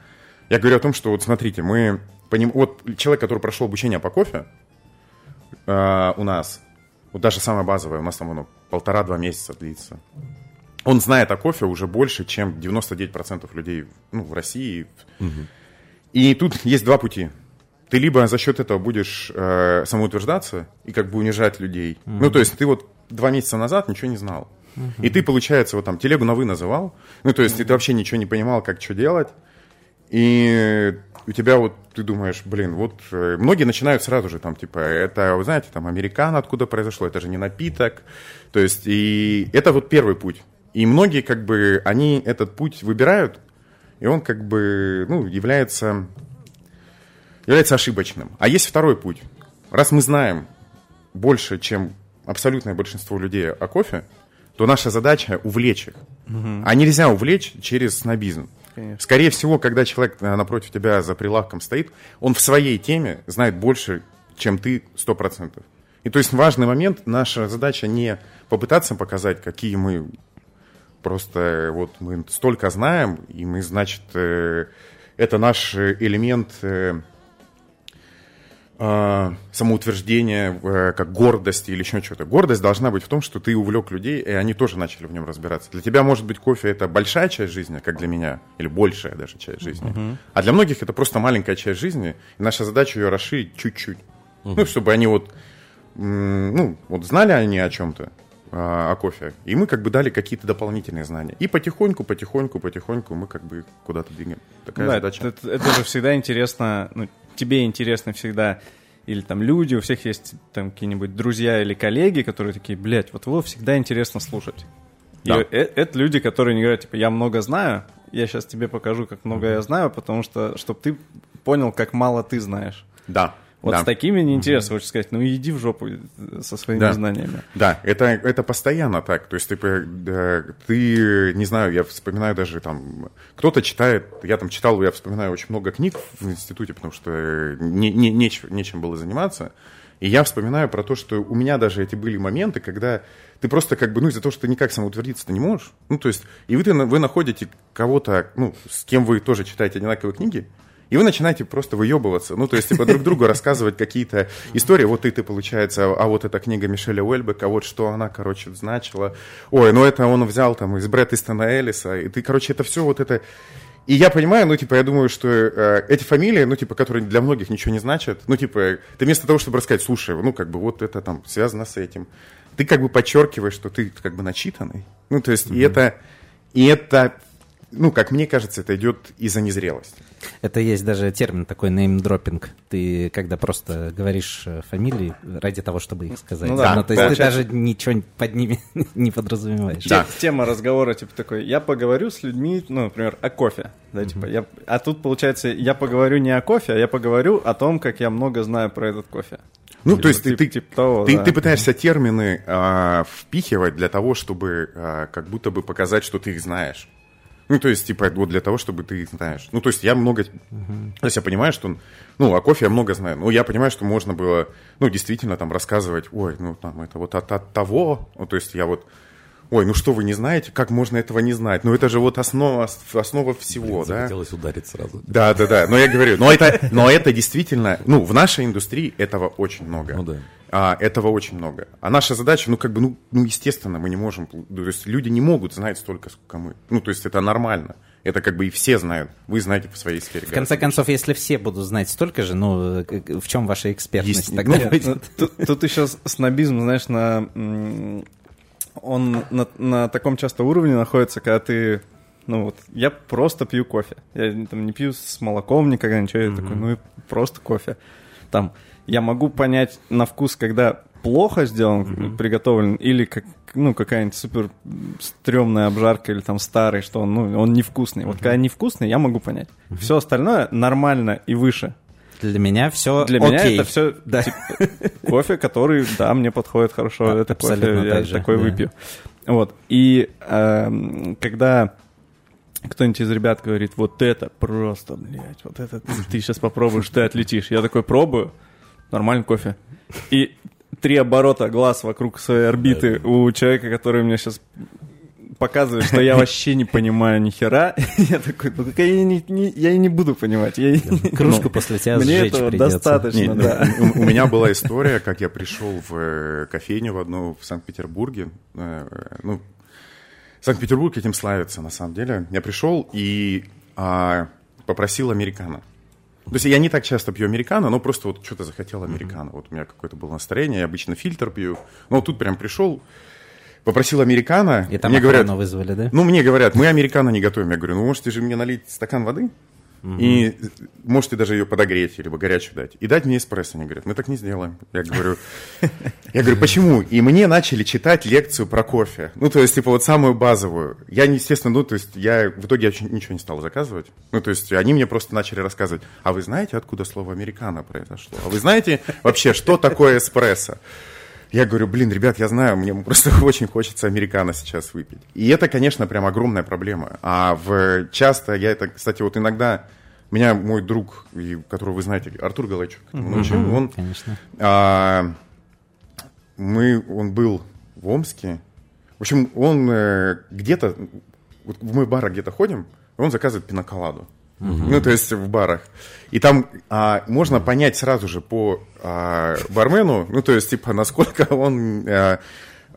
я говорю о том, что вот смотрите, мы поним... вот человек, который прошел обучение по кофе а, у нас, вот даже самое базовое, у нас там оно полтора-два месяца длится. Он знает о кофе уже больше, чем 99% людей ну, в России. И тут есть два пути. Ты либо за счет этого будешь э, самоутверждаться и как бы унижать людей. Ну, то есть ты вот два месяца назад ничего не знал. И ты, получается, вот там телегу на вы называл. Ну, то есть ты вообще ничего не понимал, как что делать. И у тебя вот, ты думаешь, блин, вот э, многие начинают сразу же там, типа, это, вы знаете, там, американо откуда произошло, это же не напиток. То есть, и это вот первый путь. И многие, как бы, они этот путь выбирают, и он, как бы, ну, является, является ошибочным. А есть второй путь. Раз мы знаем больше, чем абсолютное большинство людей о кофе, то наша задача увлечь их. А нельзя увлечь через снобизм. Конечно. Скорее всего, когда человек э, напротив тебя за прилавком стоит, он в своей теме знает больше, чем ты 100%. И то есть важный момент, наша задача не попытаться показать, какие мы просто э, вот мы столько знаем, и мы, значит, э, это наш э, элемент э, самоутверждение, э, как гордость или еще что-то. Гордость должна быть в том, что ты увлек людей, и они тоже начали в нем разбираться. Для тебя, может быть, кофе это большая часть жизни, как для меня, или большая даже часть жизни. Uh-huh. А для многих это просто маленькая часть жизни, и наша задача ее расширить чуть-чуть. Uh-huh. Ну, чтобы они вот, ну, вот знали они о чем-то, а, о кофе. И мы как бы дали какие-то дополнительные знания. И потихоньку, потихоньку, потихоньку мы как бы куда-то двигаем. Такая да, задача. Это, это же всегда интересно, ну, тебе интересно всегда, или там люди, у всех есть там какие-нибудь друзья или коллеги, которые такие, блядь, вот его всегда интересно слушать. Да. И э- это люди, которые не говорят, типа, я много знаю, я сейчас тебе покажу, как много mm-hmm. я знаю, потому что, чтобы ты понял, как мало ты знаешь. Да. Вот да. с такими неинтересно, хочешь сказать, ну иди в жопу со своими да. знаниями. Да, это, это постоянно так. То есть ты, ты, не знаю, я вспоминаю даже там, кто-то читает, я там читал, я вспоминаю очень много книг в институте, потому что не, не, нечем, нечем было заниматься. И я вспоминаю про то, что у меня даже эти были моменты, когда ты просто как бы, ну, из-за того, что ты никак самоутвердиться ты не можешь, ну, то есть, и вы, вы находите кого-то, ну, с кем вы тоже читаете одинаковые книги, и вы начинаете просто выебываться. Ну, то есть, типа, друг другу рассказывать какие-то истории. Вот ты, ты, получается, а вот эта книга Мишеля Уэльбека, вот что она, короче, значила. Ой, ну это он взял там из Брэд Истона Эллиса. И ты, короче, это все вот это... И я понимаю, ну, типа, я думаю, что э, эти фамилии, ну, типа, которые для многих ничего не значат, ну, типа, ты вместо того, чтобы рассказать, слушай, ну, как бы, вот это там связано с этим, ты как бы подчеркиваешь, что ты как бы начитанный. Ну, то есть, mm-hmm. и это, и это ну, как мне кажется, это идет из-за незрелости. Это есть даже термин такой неймдропинг. Ты когда просто говоришь э, фамилии ради того, чтобы их сказать. Ну, да, ну, то есть ты даже ничего под ними [laughs] не подразумеваешь. Да. Тема разговора типа такой, я поговорю с людьми, ну, например, о кофе. Да, типа, я, а тут, получается, я поговорю не о кофе, а я поговорю о том, как я много знаю про этот кофе. Ну, Или то есть тип, ты, тип того, ты, да. ты пытаешься термины а, впихивать для того, чтобы а, как будто бы показать, что ты их знаешь. Ну, то есть, типа, вот для того, чтобы ты знаешь. Ну, то есть, я много... Uh-huh. То есть, я понимаю, что... Ну, о кофе я много знаю. Ну, я понимаю, что можно было, ну, действительно, там, рассказывать, ой, ну, там, это вот от, от того... Ну, то есть, я вот... Ой, ну что вы не знаете? Как можно этого не знать? Ну это же вот основа, основа всего, Блин, да? Хотелось ударить сразу. Да, да, да. Но я говорю, но это, но это действительно, ну в нашей индустрии этого очень много. Ну да. А, этого очень много. А наша задача, ну, как бы, ну, ну, естественно, мы не можем, то есть люди не могут знать столько, сколько мы. Ну, то есть это нормально. Это как бы и все знают. Вы знаете в своей сфере. В конце концов, если все будут знать столько же, ну, в чем ваша экспертность Есть, тогда? Ну, тут, тут еще снобизм, знаешь, на... Он на, на таком часто уровне находится, когда ты ну вот, я просто пью кофе. Я там не пью с молоком никогда, ничего. Mm-hmm. Я такой, ну и просто кофе. Там, я могу понять на вкус, когда плохо сделан, mm-hmm. приготовлен, или как, ну, какая-нибудь супер стрёмная обжарка, или там старый, что он, ну, он невкусный. Mm-hmm. Вот когда невкусный, я могу понять. Mm-hmm. Все остальное нормально и выше. Для меня все Для окей. меня это все да. типа, кофе, который, да, мне подходит хорошо. Да, это кофе, я же, такой да. выпью. Вот. И э, когда кто-нибудь из ребят говорит, вот это просто, блядь, вот это ты, ты сейчас попробуешь, ты отлетишь. Я такой пробую, нормальный кофе. И три оборота глаз вокруг своей орбиты у человека, который мне сейчас показывает, что я вообще не понимаю ни хера. [laughs] Я такой, ну я и не, не, я и не буду понимать. Я, Кружку ну, после тебя Мне этого придется. достаточно, не, да. У, у меня была история, как я пришел в э, кофейню в одну в Санкт-Петербурге. Э, ну, Санкт-Петербург этим славится, на самом деле. Я пришел и а, попросил американо. То есть я не так часто пью американо, но просто вот что-то захотел американо. Mm-hmm. Вот у меня какое-то было настроение, я обычно фильтр пью. Но вот тут прям пришел, попросил американо. И там мне говорят, вызвали, да? Ну, мне говорят, мы американо не готовим. Я говорю, ну, можете же мне налить стакан воды? Угу. И можете даже ее подогреть, либо горячую дать. И дать мне эспрессо. Они говорят, мы так не сделаем. Я говорю, [laughs] я говорю, почему? И мне начали читать лекцию про кофе. Ну, то есть, типа, вот самую базовую. Я, естественно, ну, то есть, я в итоге я ничего не стал заказывать. Ну, то есть, они мне просто начали рассказывать, а вы знаете, откуда слово «американо» произошло? А вы знаете вообще, что такое эспрессо? Я говорю, блин, ребят, я знаю, мне просто [laughs] очень хочется американо сейчас выпить. И это, конечно, прям огромная проблема. А в часто я это, кстати, вот иногда меня мой друг, которого вы знаете, Артур Галайчук, mm-hmm. он, конечно. А, мы, он был в Омске. В общем, он э, где-то, вот в мой бар где-то ходим, он заказывает пиноколаду. Ну, то есть в барах. И там а, можно понять сразу же по а, бармену, ну, то есть, типа, насколько [laughs] он а,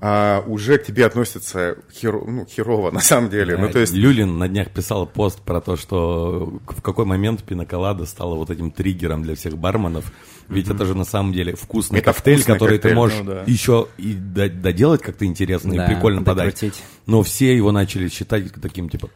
а, уже к тебе относится херо, ну, херово, на самом деле. Ну, то есть... Люлин на днях писал пост про то, что в какой момент пиноколада стала вот этим триггером для всех барменов. Ведь mm-hmm. это же на самом деле вкусный это коктейль, вкусный который коктейль, ты можешь ну, да. еще и доделать как-то интересно да, и прикольно докрутить. подать. Но все его начали считать таким, типа,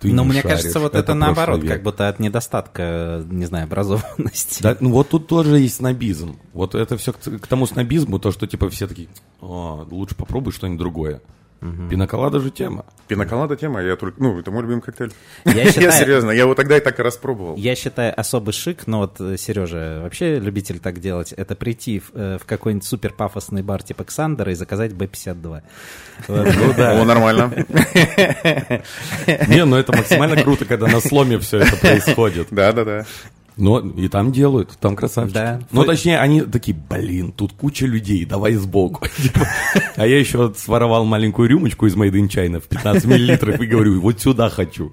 ты Но мне шаришь. кажется, вот это, это наоборот, век. как будто от недостатка, не знаю, образованности. Да, ну вот тут тоже есть снобизм. Вот это все к, к тому снобизму, то, что типа все такие, О, лучше попробуй что-нибудь другое. Угу. Пиноколада же тема. Пиноколада тема, я только, ну, это мой любимый коктейль. Я, [laughs] считаю, я серьезно, я его тогда и так и распробовал. Я считаю особый шик, но вот э, Сережа вообще любитель так делать, это прийти в, э, в какой-нибудь супер пафосный бар типа Ксандера и заказать Б-52. Ну да. О, нормально. Не, ну это максимально круто, когда на сломе все это происходит. Да, да, да. Но и там делают, там красавчики. Да. Ну, точнее, они такие, блин, тут куча людей, давай сбоку. А я еще своровал маленькую рюмочку из Made in China в 15 миллилитров и говорю, вот сюда хочу.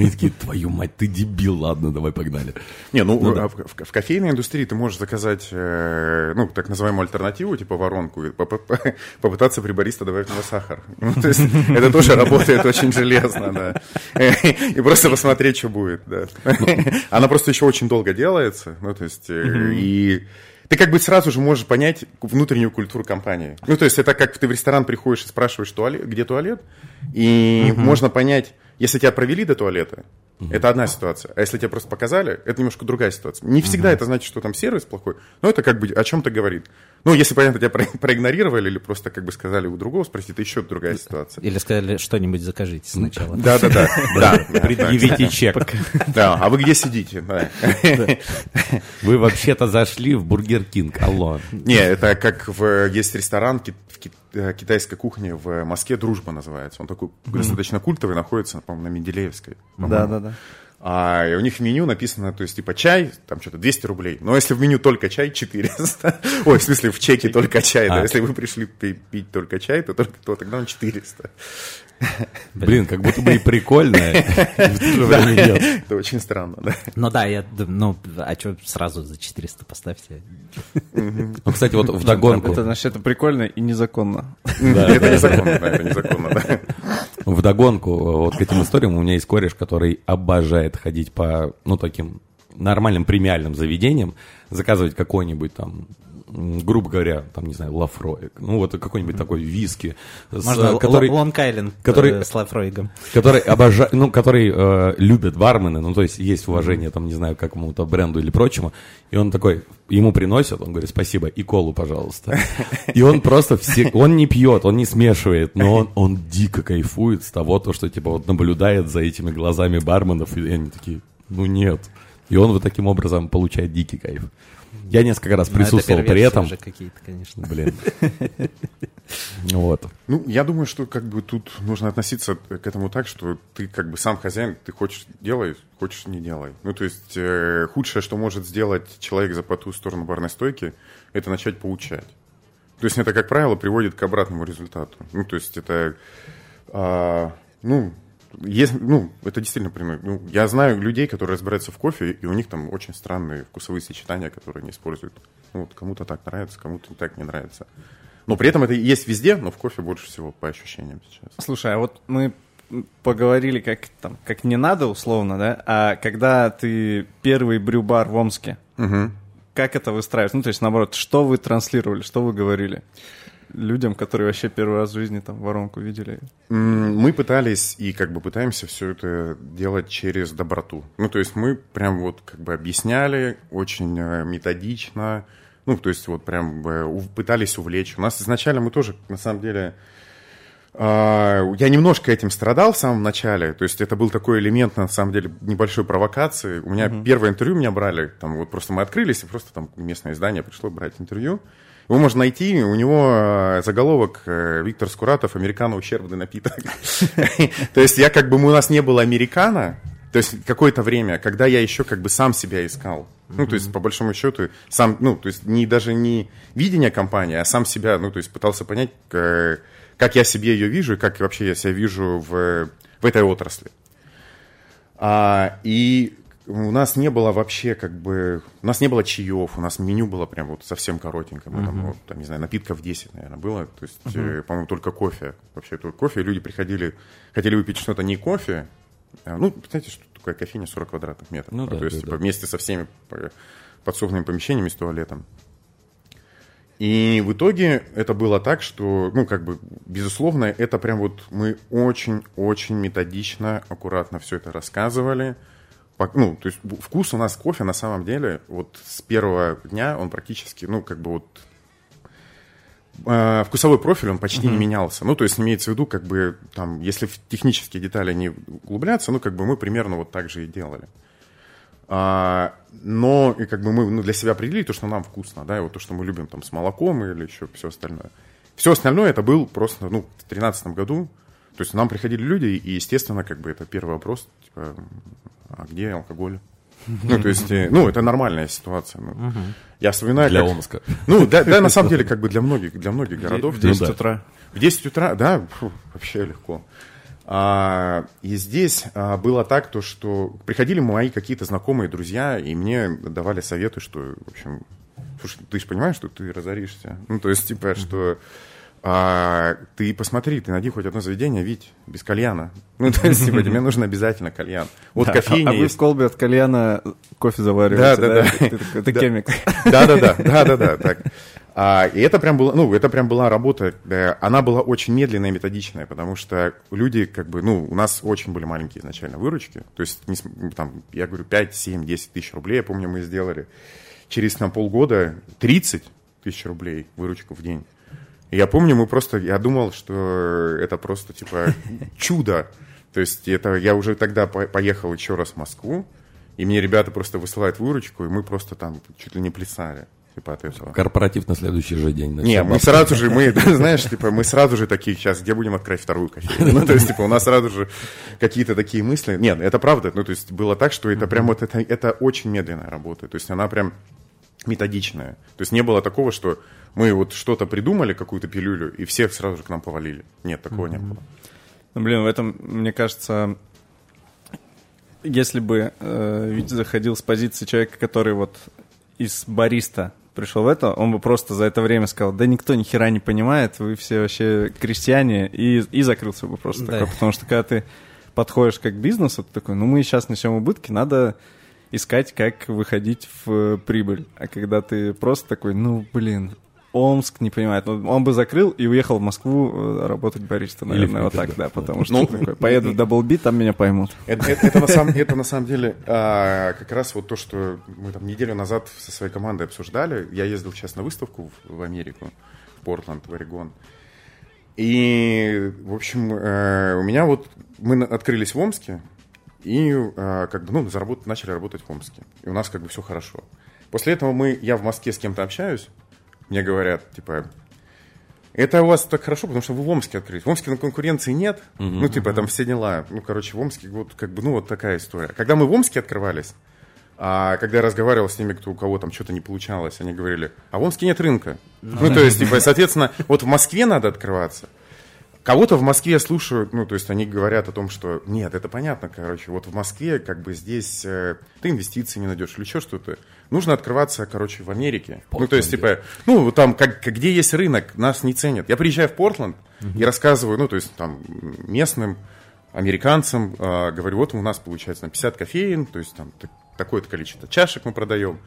Они такие, твою мать, ты дебил, ладно, давай погнали. Не, ну, ну да. в, в, в кофейной индустрии ты можешь заказать, э, ну, так называемую альтернативу, типа воронку, и [laughs] попытаться при бариста добавить туда сахар. [laughs] Ну, то есть это тоже работает очень железно, да. [laughs] И просто посмотреть, что будет, да. Она просто еще очень долго делается, ну, то есть, э, и ты как бы сразу же можешь понять внутреннюю культуру компании. Ну, то есть это как ты в ресторан приходишь и спрашиваешь, туалет, где туалет, и uh-huh. можно понять, если тебя провели до туалета, угу. это одна ситуация. А если тебя просто показали, это немножко другая ситуация. Не всегда угу. это значит, что там сервис плохой, но это как бы о чем-то говорит. Ну, если, понятно, тебя про- проигнорировали или просто как бы сказали у другого спросить, это еще другая ситуация. Или сказали, что-нибудь закажите сначала. Да-да-да. [laughs] Предъявите чек. Да, а вы где сидите? [laughs] Вы вообще-то зашли в Burger King, алло. Не, это как есть ресторан Э, китайской кухни в Москве «Дружба» называется. Он такой mm-hmm. достаточно культовый, находится, по-моему, на Менделеевской. Да, да, да. А и у них в меню написано, то есть, типа, чай, там что-то 200 рублей. Но если в меню только чай, 400. [laughs] Ой, в смысле, в чеке только чай. А. Да. Если вы пришли пить только чай, то, только, то тогда он 400. [laughs] Блин, как будто бы и прикольно. [laughs] Это очень странно, да. Ну да, я, ну, а что сразу за 400 поставьте? Ну, кстати, вот в догонку. Это, значит, это прикольно и незаконно. [laughs] Да, это незаконно, да, это незаконно, да. В догонку вот к этим историям у меня есть кореш, который обожает ходить по, ну, таким нормальным премиальным заведениям, заказывать какой-нибудь там грубо говоря, там, не знаю, Лафроик, ну вот какой-нибудь такой виски. Можно с, который, Лонг Айленд который, э, с Лафроигом. Который обожает, ну, который э, любит бармены, ну, то есть есть уважение, там, не знаю, какому-то бренду или прочему, и он такой, ему приносят, он говорит, спасибо, и колу, пожалуйста. [laughs] И он просто все, он не пьет, он не смешивает, но он, он дико кайфует с того, то, что, типа, вот наблюдает за этими глазами барменов, и они такие, ну, нет. И он вот таким образом получает дикий кайф. Я несколько раз ну, присутствовал при этом. Уже какие-то, конечно. Блин. Вот. Ну, я думаю, что как бы тут нужно относиться к этому так, что ты как бы сам хозяин, ты хочешь делай, хочешь не делай. Ну, то есть э, худшее, что может сделать человек за по ту сторону барной стойки, это начать поучать. То есть это, как правило, приводит к обратному результату. Ну, то есть это, а, ну, есть, ну, это действительно прямой. Ну, я знаю людей, которые разбираются в кофе, и у них там очень странные вкусовые сочетания, которые они используют. Ну, вот кому-то так нравится, кому-то так не нравится. Но при этом это есть везде, но в кофе больше всего по ощущениям сейчас. Слушай, а вот мы поговорили как там как не надо условно, да? А когда ты первый брюбар в Омске, угу. как это выстраиваешь? Ну то есть наоборот, что вы транслировали, что вы говорили? Людям, которые вообще первый раз в жизни там воронку видели? Мы пытались и как бы пытаемся все это делать через доброту. Ну, то есть мы прям вот как бы объясняли очень э, методично, ну, то есть вот прям пытались увлечь. У нас изначально мы тоже, на самом деле, а, я немножко этим страдал в самом начале, то есть это был такой элемент, на самом деле, небольшой провокации. У меня uh-huh. первое интервью меня брали, там вот просто мы открылись, и просто там местное издание пришло брать интервью. Его можно найти, у него э, заголовок э, Виктор Скуратов «Американо ущербный напиток». [laughs] То есть я как бы, у нас не было американо, то есть какое-то время, когда я еще как бы сам себя искал. Ну, то есть, по большому счету, сам, ну, то есть, не, даже не видение компании, а сам себя, ну, то есть, пытался понять, как я себе ее вижу, и как вообще я себя вижу в, в этой отрасли. А, и у нас не было вообще как бы... У нас не было чаев, у нас меню было прям вот совсем коротенькое. Uh-huh. Там, вот, там, не знаю, напитков 10, наверное, было. То есть, uh-huh. э, по-моему, только кофе. Вообще только кофе. Люди приходили, хотели выпить что-то не кофе. А, ну, знаете, что такое кофейня 40 квадратных метров. Ну, да, то есть, да, типа, да. вместе со всеми подсобными помещениями с туалетом. И в итоге это было так, что, ну, как бы, безусловно, это прям вот мы очень-очень методично, аккуратно все это рассказывали. Ну, то есть вкус у нас кофе на самом деле вот с первого дня он практически, ну, как бы вот э, вкусовой профиль он почти uh-huh. не менялся. Ну, то есть имеется в виду, как бы там, если в технические детали не углубляться, ну, как бы мы примерно вот так же и делали. А, но и как бы мы ну, для себя определили то, что нам вкусно, да, и вот то, что мы любим там с молоком или еще все остальное. Все остальное это был просто, ну, в 2013 году, то есть нам приходили люди, и, естественно, как бы это первый вопрос, типа, а где алкоголь? Ну, то есть, э, ну, это нормальная ситуация. Ну, угу. Я вспоминаю... Для как... Омска. Ну, да, да, на самом деле, как бы для многих, для многих городов. В 10 ну, да. утра. В 10 утра, да, фу, вообще легко. А, и здесь а, было так, то, что приходили мои какие-то знакомые друзья, и мне давали советы, что, в общем, слушай, ты же понимаешь, что ты разоришься. Ну, то есть, типа, что а, ты посмотри, ты найди хоть одно заведение, Вить, без кальяна. Ну, то есть, типа, тебе нужно обязательно кальян. Вот да, кофейня А, а вы в колбе от кальяна кофе завариваете, да? Да, да. да. Это кемик. Да-да-да, да-да-да, так. А, и это прям было, ну, это прям была работа, э, она была очень медленная и методичная, потому что люди, как бы, ну, у нас очень были маленькие изначально выручки, то есть, не, там, я говорю, 5, 7, 10 тысяч рублей, я помню, мы сделали. Через там полгода 30 тысяч рублей выручку в день. Я помню, мы просто, я думал, что это просто, типа, чудо. То есть это я уже тогда поехал еще раз в Москву, и мне ребята просто высылают выручку, и мы просто там чуть ли не плясали типа от этого. Корпоратив на следующий же день. Не, мы сразу же, мы, знаешь, типа, мы сразу же такие, сейчас, где будем открыть вторую кофейню? Ну, то есть, типа, у нас сразу же какие-то такие мысли. Нет, это правда, ну, то есть, было так, что это прям вот, это, это очень медленная работа, то есть, она прям методичная. То есть, не было такого, что мы вот что-то придумали, какую-то пилюлю, и всех сразу же к нам повалили. Нет, такого не было. Ну, блин, в этом, мне кажется, если бы э, Витя заходил с позиции человека, который вот из бариста пришел в это, он бы просто за это время сказал, да никто ни хера не понимает, вы все вообще крестьяне, и, и закрылся бы просто да. такой. Потому что когда ты подходишь как к бизнесу, ты такой, ну мы сейчас несем убытки, надо искать, как выходить в прибыль. А когда ты просто такой, ну блин, Омск не понимает. Он бы закрыл и уехал в Москву э, работать бариста, наверное, вот так, да, потому что ну, такой, поеду в Даблби, там меня поймут. [laughs] Это, это, это, на, самом, это на самом деле а, как раз вот то, что мы там неделю назад со своей командой обсуждали. Я ездил сейчас на выставку в, в Америку, в Портленд, в Орегон. И, в общем, э, у меня вот, мы открылись в Омске, и э, как бы, ну, заработ, начали работать в Омске. И у нас как бы все хорошо. После этого мы, я в Москве с кем-то общаюсь, мне говорят, типа, это у вас так хорошо, потому что вы в Омске открылись. В Омске на конкуренции нет. Uh-huh, ну, типа, там все дела. Ну, короче, в Омске вот как бы, ну, вот такая история. Когда мы в Омске открывались, а когда я разговаривал с ними, кто у кого там что-то не получалось, они говорили, а в Омске нет рынка. Ну, ну то есть, типа, соответственно, вот в Москве надо открываться. Кого-то в Москве я слушаю, ну, то есть они говорят о том, что нет, это понятно, короче, вот в Москве как бы здесь э, ты инвестиции не найдешь или еще что-то. Нужно открываться, короче, в Америке. Портленде. Ну, то есть, типа, ну, там, как, где есть рынок, нас не ценят. Я приезжаю в Портленд uh-huh. и рассказываю, ну, то есть, там, местным американцам, э, говорю, вот у нас получается на 50 кофеин, то есть, там, такое-то количество чашек мы продаем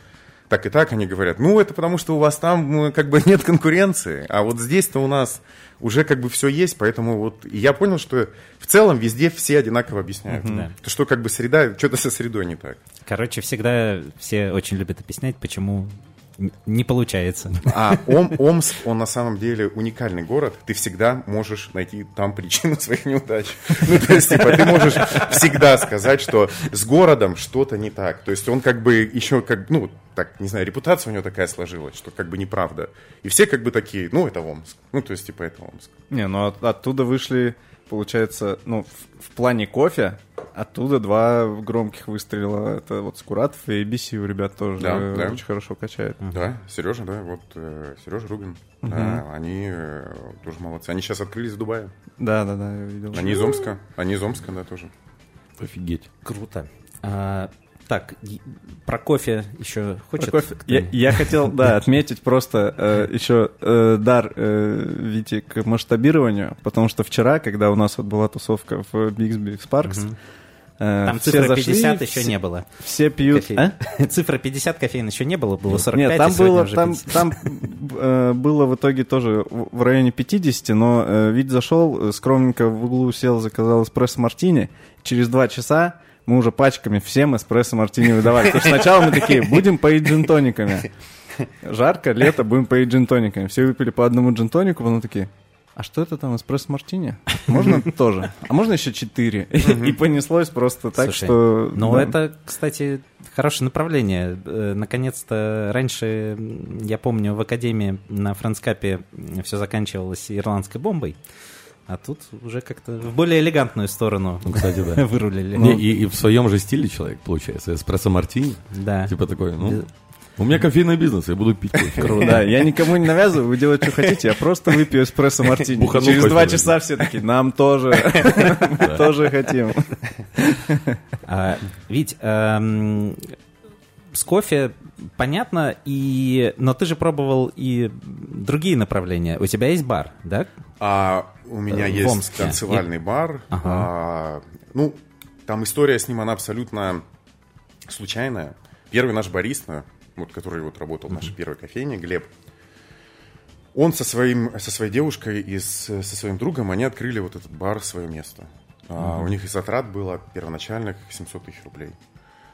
так и так они говорят, ну, это потому что у вас там ну, как бы нет конкуренции, а вот здесь-то у нас уже как бы все есть, поэтому вот и я понял, что в целом везде все одинаково объясняют. Mm-hmm. То, что как бы среда, что-то со средой не так. Короче, всегда все очень любят объяснять, почему не получается. А Ом, Омск, он на самом деле уникальный город. Ты всегда можешь найти там причину своих неудач. Ну, то есть, типа, ты можешь всегда сказать, что с городом что-то не так. То есть он как бы еще как, ну, так, не знаю, репутация у него такая сложилась, что как бы неправда. И все как бы такие, ну, это Омск. Ну, то есть, типа, это Омск. Не, ну от, оттуда вышли, получается, ну, в, в плане кофе, оттуда два громких выстрела. Это вот Скуратов и ABC у ребят тоже да, да. очень хорошо качает. Да, Сережа, да, вот э, Сережа Рубин. Угу. Да, они э, тоже молодцы. Они сейчас открылись в Дубае. Да, да, да, я видел. Они из Омска. Они из Омска, да, тоже. Офигеть. Круто. А, так, про кофе еще хочет? Про кофе. Я, я хотел, да, отметить просто э, еще э, дар э, Вити к масштабированию, потому что вчера, когда у нас вот была тусовка в Bixby Sparks, угу. Э, Там цифра зашли, 50 еще все, не было. Все пьют. А? [laughs] Цифра 50 кофеин еще не было, было 45, Нет, там было, там, там э, было в итоге тоже в районе 50, но э, вид зашел, скромненько в углу сел, заказал эспрессо мартини. Через два часа мы уже пачками всем эспрессо мартини выдавали. Потому что сначала мы такие, будем поить джинтониками. Жарко, лето, будем поить джинтониками. Все выпили по одному джинтонику, потом такие, а что это там, эспрессо мартини? Можно [laughs] тоже? А можно еще четыре? И понеслось просто так, что... Ну, это, кстати, хорошее направление. Э, наконец-то раньше, я помню, в Академии на франскапе все заканчивалось ирландской бомбой. А тут уже как-то в более элегантную сторону ну, кстати, да. [laughs] вырулили. Не, и, и в своем же стиле человек, получается. Эспрессо мартини. Да. Типа такой, ну, у меня кофейный бизнес, я буду пить кофе. [laughs] Круто. Да, я никому не навязываю, вы делаете, что хотите, я просто выпью эспрессо мартини. Через два часа все такие, нам тоже, [laughs] [laughs] тоже хотим. А, Вить, эм, с кофе понятно, и... но ты же пробовал и другие направления. У тебя есть бар, да? А, у меня в есть Омске. танцевальный и... бар. Ага. А, ну, там история с ним, она абсолютно случайная. Первый наш бариста, вот, который вот работал в нашей первой кофейне, Глеб, он со, своим, со своей девушкой и с, со своим другом, они открыли вот этот бар, свое место. А, у них из затрат было первоначальных 700 тысяч рублей.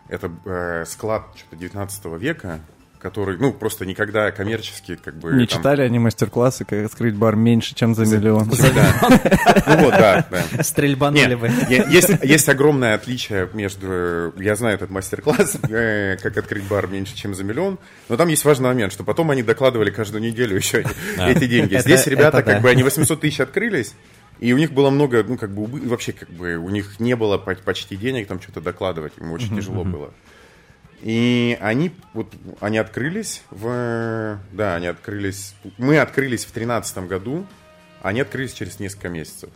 Это э, склад что-то 19 века, который, ну, просто никогда коммерчески как бы... Не там... читали они мастер-классы, как открыть бар меньше, чем за миллион? Ну вот, да, да. Стрельбанули бы. Есть огромное отличие между... Я знаю этот мастер-класс, [laughs] э, как открыть бар меньше, чем за миллион, но там есть важный момент, что потом они докладывали каждую неделю еще эти деньги. Здесь ребята, как бы, они 800 тысяч открылись, и у них было много, ну, как бы, вообще, как бы, у них не было почти денег там что-то докладывать, им очень тяжело было. И они, вот, они открылись в... Да, они открылись... Мы открылись в тринадцатом году, они открылись через несколько месяцев.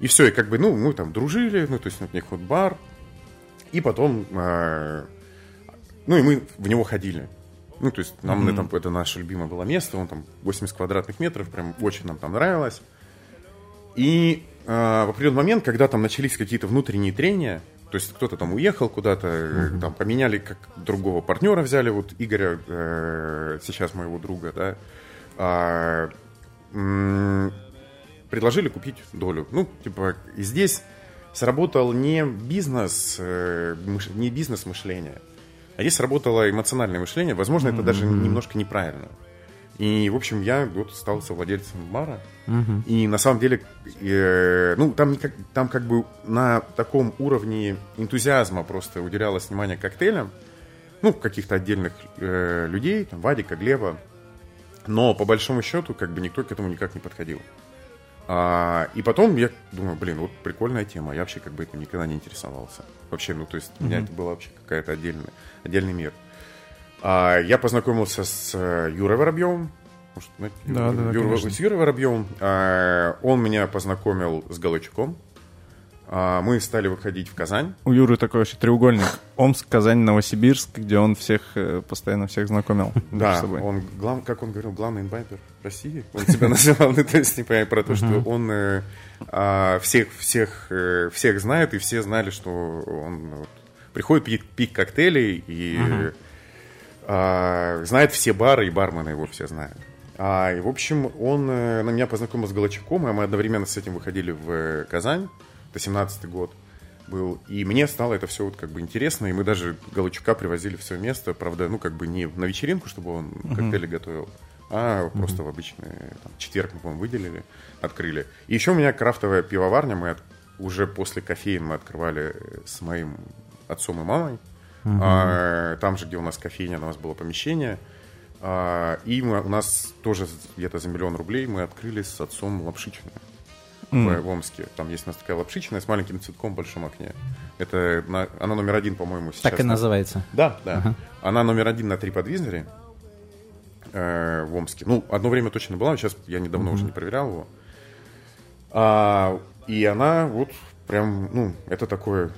И все, и как бы, ну, мы там дружили, ну, то есть у них вот бар. И потом... Э, ну, и мы в него ходили. Ну, то есть нам mm-hmm. это, это наше любимое было место, он там 80 квадратных метров, прям очень нам там нравилось. И э, в определенный момент, когда там начались какие-то внутренние трения, то есть кто-то там уехал куда-то, mm-hmm. там поменяли, как другого партнера взяли, вот Игоря, э, сейчас моего друга, да, а, м- предложили купить долю. Ну, типа, и здесь сработал не бизнес, э, мыш- не бизнес мышление, а здесь сработало эмоциональное мышление. Возможно, mm-hmm. это даже немножко неправильно. И, в общем, я вот стал совладельцем бара. Угу. И на самом деле, э, ну, там, там как бы на таком уровне энтузиазма просто уделялось внимание коктейлям. Ну, каких-то отдельных э, людей, там, Вадика, Глеба. Но, по большому счету, как бы никто к этому никак не подходил. А, и потом я думаю, блин, вот прикольная тема. Я вообще как бы этим никогда не интересовался. Вообще, ну, то есть, у меня это было вообще какая-то отдельная, отдельный мир. Я познакомился с э, Юрой Воробьевым. Может, знаете, да, Юра, да, Юра, с Юрой Воробьевым. А, он меня познакомил с Галычуком. А, мы стали выходить в Казань. У Юры такой вообще треугольник. Омск, Казань, Новосибирск, где он всех, э, постоянно всех знакомил. Да, он, глав, как он говорил, главный инвайпер России. Он себя [laughs] называл, ну, то есть, не понимаю, про то, что он э, всех, всех, всех знает, и все знали, что он приходит пить, пить коктейли, и а, знает все бары, и бармены его все знают. А, и, в общем, он э, на меня познакомил с Галачуком, и мы одновременно с этим выходили в э, Казань. Это 17-й год был. И мне стало это все вот как бы интересно, и мы даже Галачука привозили в свое место, правда, ну как бы не на вечеринку, чтобы он uh-huh. коктейли готовил, а uh-huh. просто в обычный там, четверг мы, по-моему, выделили, открыли. И еще у меня крафтовая пивоварня, мы от, уже после кофеин мы открывали с моим отцом и мамой. Угу. А, там же, где у нас кофейня, у нас было помещение. А, и мы, у нас тоже где-то за миллион рублей мы открыли с отцом лапшичную mm. в, Омске. Там есть у нас такая лапшичная с маленьким цветком в большом окне. Это на, она номер один, по-моему, сейчас. Так и на... называется. Да, да. Uh-huh. Она номер один на TripAdvisor э, в Омске. Ну, одно время точно была, сейчас я недавно uh-huh. уже не проверял его. А, и она вот прям, ну, это такое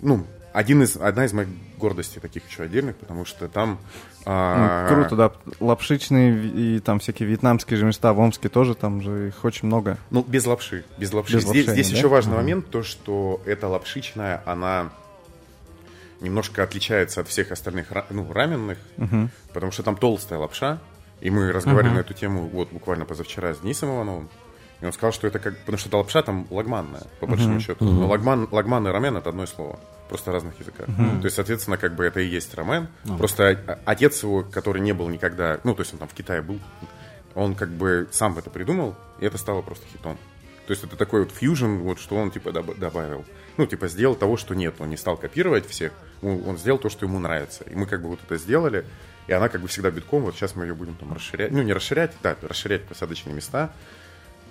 ну, один из, одна из моих гордостей таких еще отдельных, потому что там... А... Ну, круто, да. Лапшичные и там всякие вьетнамские же места в Омске тоже, там же их очень много. Ну, без лапши. Без лапши. Без здесь лапши, здесь да? еще важный uh-huh. момент, то, что эта лапшичная, она немножко отличается от всех остальных ну, раменных, uh-huh. потому что там толстая лапша, и мы разговаривали uh-huh. на эту тему вот буквально позавчера с Денисом Ивановым, и он сказал, что это как... Потому что эта лапша там лагманная, по большому uh-huh. счету. Uh-huh. Но лагман, лагман и рамен — это одно слово просто разных языках. Uh-huh. То есть, соответственно, как бы это и есть рамен. Uh-huh. Просто отец его, который не был никогда, ну, то есть он там в Китае был, он как бы сам это придумал, и это стало просто хитом. То есть это такой вот фьюжн, вот что он типа добавил. Ну, типа сделал того, что нет. Он не стал копировать всех, он сделал то, что ему нравится. И мы как бы вот это сделали, и она как бы всегда битком, вот сейчас мы ее будем там расширять, ну, не расширять, да, расширять посадочные места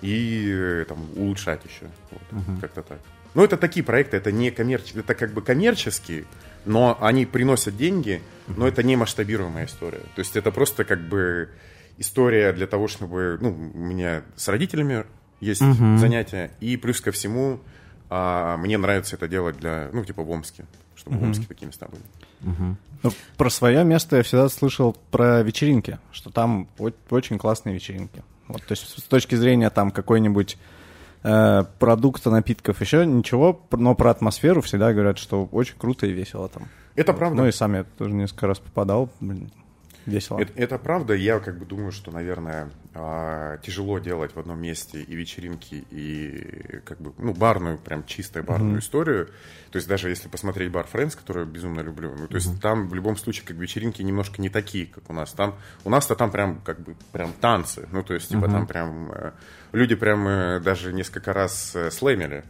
и э, там улучшать еще. Вот, uh-huh. Как-то так. Ну, это такие проекты, это не коммерческие, это как бы коммерческие, но они приносят деньги, но это не масштабируемая история. То есть это просто как бы история для того, чтобы, ну, у меня с родителями есть uh-huh. занятия, и плюс ко всему а, мне нравится это делать для, ну, типа в Омске, чтобы uh-huh. в Омске такие места были. Uh-huh. Ну, про свое место я всегда слышал про вечеринки, что там очень классные вечеринки. Вот, то есть с точки зрения там какой-нибудь э, продукта, напитков, еще ничего, но про атмосферу всегда говорят, что очень круто и весело там. Это вот. правда. Ну и сам я тоже несколько раз попадал, блин, весело. Это, это правда. Я как бы думаю, что, наверное, тяжело делать в одном месте и вечеринки, и как бы, ну, барную, прям чистую барную mm-hmm. историю. То есть даже если посмотреть бар Friends, который я безумно люблю, ну, то есть mm-hmm. там в любом случае как вечеринки немножко не такие, как у нас. Там, у нас-то там прям как бы прям танцы, ну, то есть типа mm-hmm. там прям э, люди прям э, даже несколько раз э, слэмили.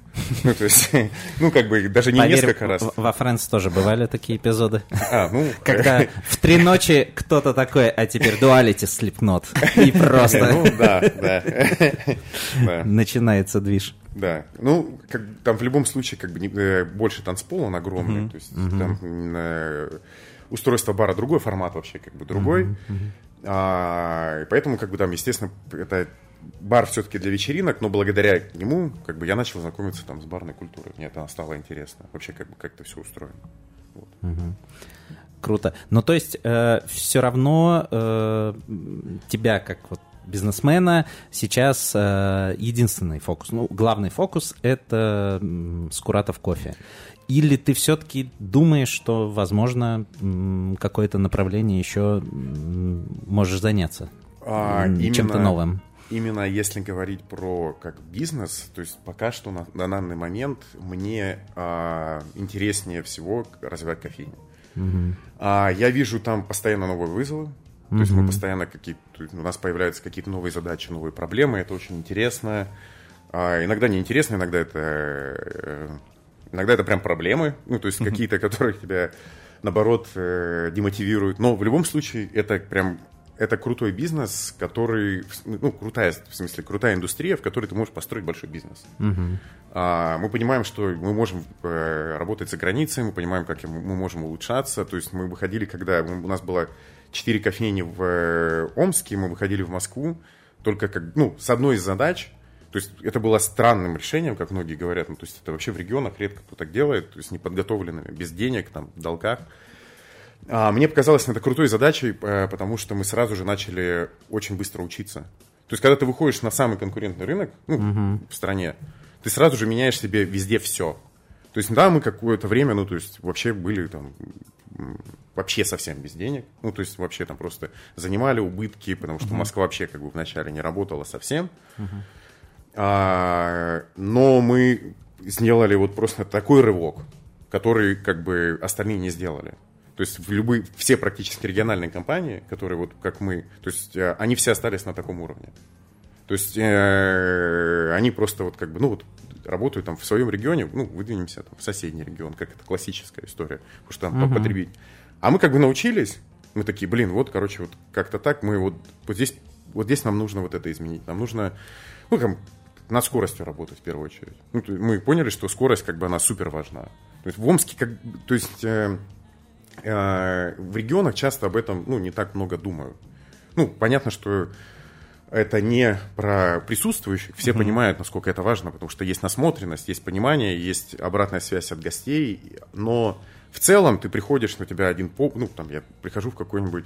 Ну, то есть, [laughs] ну, как бы даже не Поверь, несколько раз. Во Friends тоже бывали такие эпизоды. А, ну... Когда в три ночи кто-то такой, а теперь дуалити слепнот. И просто... [laughs] Ну, да, [laughs] да. Начинается движ. Да, ну, как, там в любом случае как бы не, э, больше танцпол, он огромный, uh-huh, то есть uh-huh. там э, устройство бара другой формат вообще, как бы другой, uh-huh, uh-huh. А, поэтому как бы там, естественно, это бар все-таки для вечеринок, но благодаря нему как бы я начал знакомиться там с барной культурой, мне это стало интересно, вообще как бы как это все устроено. Вот. Uh-huh. Круто. Ну, то есть, э, все равно э, тебя, как вот бизнесмена сейчас э, единственный фокус, ну, главный фокус — это Скуратов кофе. Или ты все-таки думаешь, что, возможно, какое-то направление еще можешь заняться а, чем-то новым? Именно если говорить про как бизнес, то есть пока что на, на данный момент мне а, интереснее всего развивать кофейню. Угу. А, я вижу там постоянно новые вызовы, то mm-hmm. есть мы постоянно какие-то, у нас появляются какие-то новые задачи, новые проблемы, это очень интересно. А иногда неинтересно, иногда это, э, иногда это прям проблемы, ну, то есть mm-hmm. какие-то, [laughs] которые тебя, наоборот, э, демотивируют. Но в любом случае это прям это крутой бизнес, который, ну, крутая, в смысле, крутая индустрия, в которой ты можешь построить большой бизнес. Uh-huh. А, мы понимаем, что мы можем э, работать за границей, мы понимаем, как мы можем улучшаться. То есть мы выходили, когда у нас была четыре кофейни в э, Омске, мы выходили в Москву, только как, ну, с одной из задач, то есть это было странным решением, как многие говорят, ну, то есть это вообще в регионах редко кто так делает, то есть неподготовленными, без денег, там, в долгах. А мне показалось это крутой задачей, э, потому что мы сразу же начали очень быстро учиться. То есть когда ты выходишь на самый конкурентный рынок ну, угу. в стране, ты сразу же меняешь себе везде все. То есть, да, мы какое-то время, ну, то есть, вообще были там вообще совсем без денег. Ну, то есть вообще там просто занимали убытки, потому что uh-huh. Москва вообще как бы вначале не работала совсем. Uh-huh. А, но мы сделали вот просто такой рывок, который как бы остальные не сделали. То есть в любые, все практически региональные компании, которые вот как мы, то есть э, они все остались на таком уровне. То есть э, они просто вот как бы, ну вот работают там в своем регионе, ну, выдвинемся там в соседний регион, как это классическая история, потому что там uh-huh. потребить. А мы как бы научились, мы такие, блин, вот, короче, вот как-то так, мы вот, вот здесь, вот здесь нам нужно вот это изменить, нам нужно, ну, там, над скоростью работать в первую очередь. Ну, мы поняли, что скорость, как бы, она супер важна. То есть в Омске, как, то есть э, э, в регионах часто об этом, ну, не так много думают. Ну, понятно, что это не про присутствующих. Все mm-hmm. понимают, насколько это важно, потому что есть насмотренность, есть понимание, есть обратная связь от гостей. Но в целом ты приходишь, на тебя один поп, ну, там, я прихожу в какой-нибудь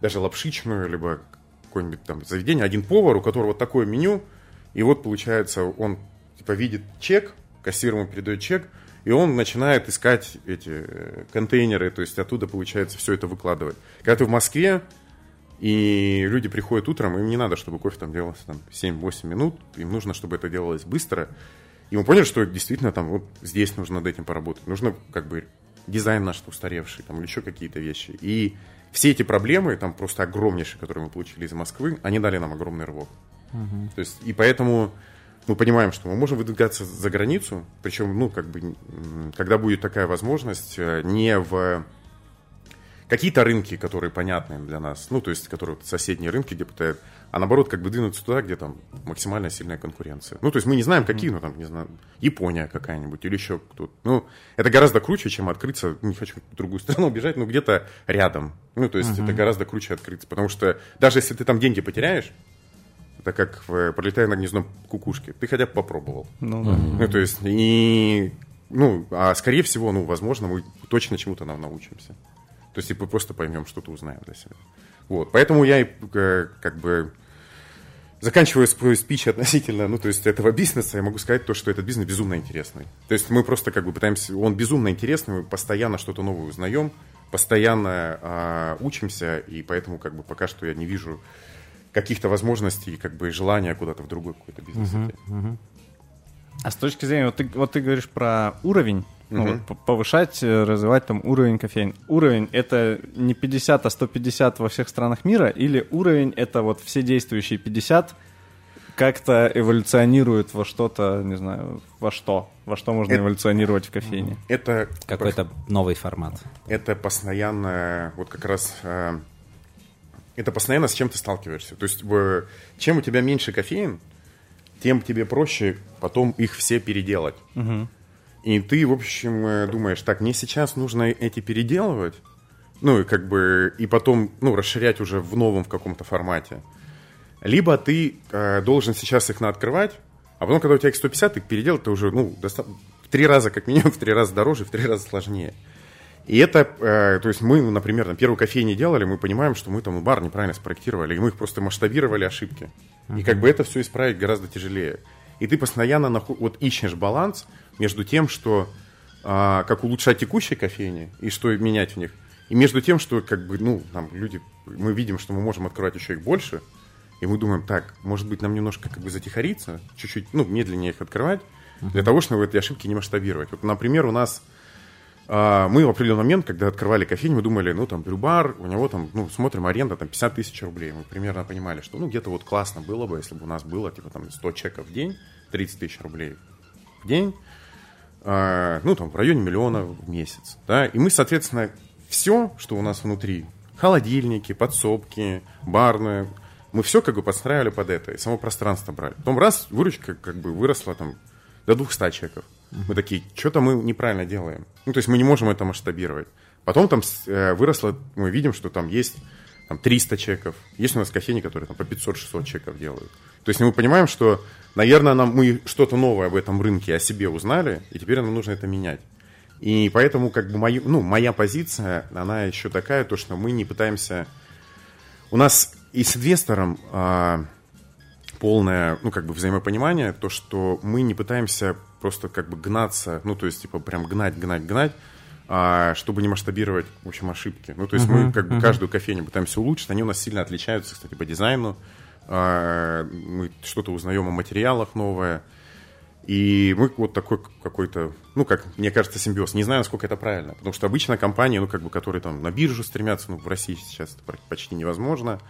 даже лапшичную, либо какое-нибудь там заведение, один повар, у которого вот такое меню, и вот, получается, он, типа, видит чек, кассир ему передает чек, и он начинает искать эти э, контейнеры, то есть оттуда, получается, все это выкладывать. Когда ты в Москве, и люди приходят утром, им не надо, чтобы кофе там делался там 7-8 минут, им нужно, чтобы это делалось быстро. И мы поняли, что действительно там вот здесь нужно над этим поработать. Нужно как бы дизайн наш устаревший, там, или еще какие-то вещи. И все эти проблемы, там просто огромнейшие, которые мы получили из Москвы, они дали нам огромный рывок. Угу. То есть, и поэтому мы понимаем, что мы можем выдвигаться за границу, причем, ну, как бы, когда будет такая возможность, э, не в какие-то рынки, которые понятны для нас, ну, то есть, которые соседние рынки, где пытают, а наоборот, как бы двинуться туда, где там максимально сильная конкуренция. Ну, то есть, мы не знаем, какие, ну, там, не знаю, Япония какая-нибудь или еще кто-то. Ну, это гораздо круче, чем открыться, не хочу в другую страну убежать, но где-то рядом. Ну, то есть, uh-huh. это гораздо круче открыться, потому что даже если ты там деньги потеряешь, это как в, пролетая на гнездо кукушки, ты хотя бы попробовал. Ну, да. ну, то есть, и, ну, а скорее всего, ну, возможно, мы точно чему-то нам научимся. То есть, типа, просто поймем, что-то узнаем для себя. Вот, поэтому я и э, как бы заканчивая свой спич относительно, ну, то есть этого бизнеса, я могу сказать то, что этот бизнес безумно интересный. То есть мы просто как бы пытаемся, он безумно интересный, мы постоянно что-то новое узнаем, постоянно э, учимся, и поэтому как бы пока что я не вижу каких-то возможностей, как бы желания куда-то в другой какой-то бизнес uh-huh, uh-huh. А с точки зрения, вот ты, вот ты говоришь про уровень, ну, вот, повышать, э, развивать там уровень кофеин. Уровень это не 50, а 150 во всех странах мира, или уровень это вот все действующие 50 как-то эволюционируют во что-то, не знаю, во что? Во что можно это, эволюционировать в кофейне? Это какой-то новый формат. Это постоянно, вот как раз, э, это постоянно с чем ты сталкиваешься. То есть, чем у тебя меньше кофеин, тем тебе проще потом их все переделать. Угу. И ты, в общем, э, думаешь, так, мне сейчас нужно эти переделывать, ну, и как бы, и потом, ну, расширять уже в новом в каком-то формате. Либо ты э, должен сейчас их наоткрывать, а потом, когда у тебя их 150, их переделать, ты уже, ну, доста- в три раза, как минимум, [laughs] в три раза дороже, в три раза сложнее. И это, э, то есть мы, например, на первую кофейню делали, мы понимаем, что мы там бар неправильно спроектировали, и мы их просто масштабировали ошибки. Uh-huh. И как бы это все исправить гораздо тяжелее. И ты постоянно наход... вот ищешь баланс между тем, что а, как улучшать текущие кофейни и что менять в них, и между тем, что как бы, ну, там люди, мы видим, что мы можем открывать еще их больше, и мы думаем, так, может быть, нам немножко как бы затихариться, чуть-чуть, ну, медленнее их открывать, uh-huh. для того, чтобы эти ошибки не масштабировать. Вот, например, у нас а, мы в определенный момент, когда открывали кофейню, мы думали, ну, там, брюбар, у него там, ну, смотрим, аренда там 50 тысяч рублей. Мы примерно понимали, что, ну, где-то вот классно было бы, если бы у нас было, типа, там, 100 чеков в день, 30 тысяч рублей в день, ну, там, в районе миллиона в месяц, да, и мы, соответственно, все, что у нас внутри, холодильники, подсобки, барные, мы все как бы подстраивали под это, и само пространство брали. Потом раз, выручка как бы выросла там до 200 чеков. Мы такие, что-то мы неправильно делаем. Ну, то есть мы не можем это масштабировать. Потом там э, выросло, мы видим, что там есть там, 300 чеков. Есть у нас кофейни, которые там по 500-600 чеков делают. То есть мы понимаем, что, наверное, нам, мы что-то новое в этом рынке о себе узнали, и теперь нам нужно это менять. И поэтому как бы мою, ну, моя позиция, она еще такая, то, что мы не пытаемся... У нас и с инвестором а, полное, ну, как бы взаимопонимание, то, что мы не пытаемся просто как бы гнаться, ну, то есть, типа, прям гнать, гнать, гнать, чтобы не масштабировать, в общем, ошибки. Ну, то есть uh-huh, мы как бы uh-huh. каждую кофейню пытаемся улучшить, они у нас сильно отличаются, кстати, по дизайну, а, мы что-то узнаем о материалах новое, и мы вот такой какой-то, ну, как мне кажется, симбиоз. Не знаю, насколько это правильно. Потому что обычно компании, ну, как бы, которые там на биржу стремятся, ну, в России сейчас это почти невозможно,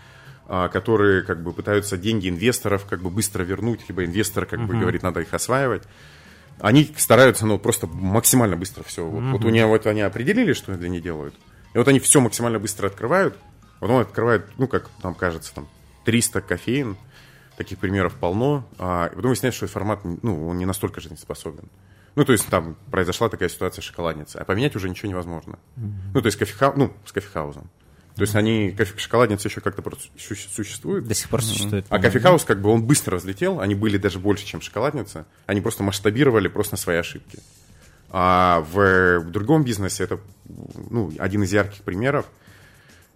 а, которые как бы пытаются деньги инвесторов как бы быстро вернуть, либо инвестор как uh-huh. бы говорит, надо их осваивать они стараются, ну, просто максимально быстро все. Вот, mm-hmm. вот у них вот они определили, что они для них делают. И вот они все максимально быстро открывают. Потом открывают, ну, как нам кажется, там 300 кофеин. Таких примеров полно. А, и потом выясняется, что формат, ну, он не настолько жизнеспособен. Ну, то есть там произошла такая ситуация с шоколадницей. А поменять уже ничего невозможно. Mm-hmm. Ну, то есть кофеха... ну, с кофехаузом. То есть они, шоколадницы еще как-то существуют. До сих пор существует. А кофехаус, как бы, он быстро взлетел, они были даже больше, чем шоколадница. Они просто масштабировали просто на свои ошибки. А в, в другом бизнесе это, ну, один из ярких примеров,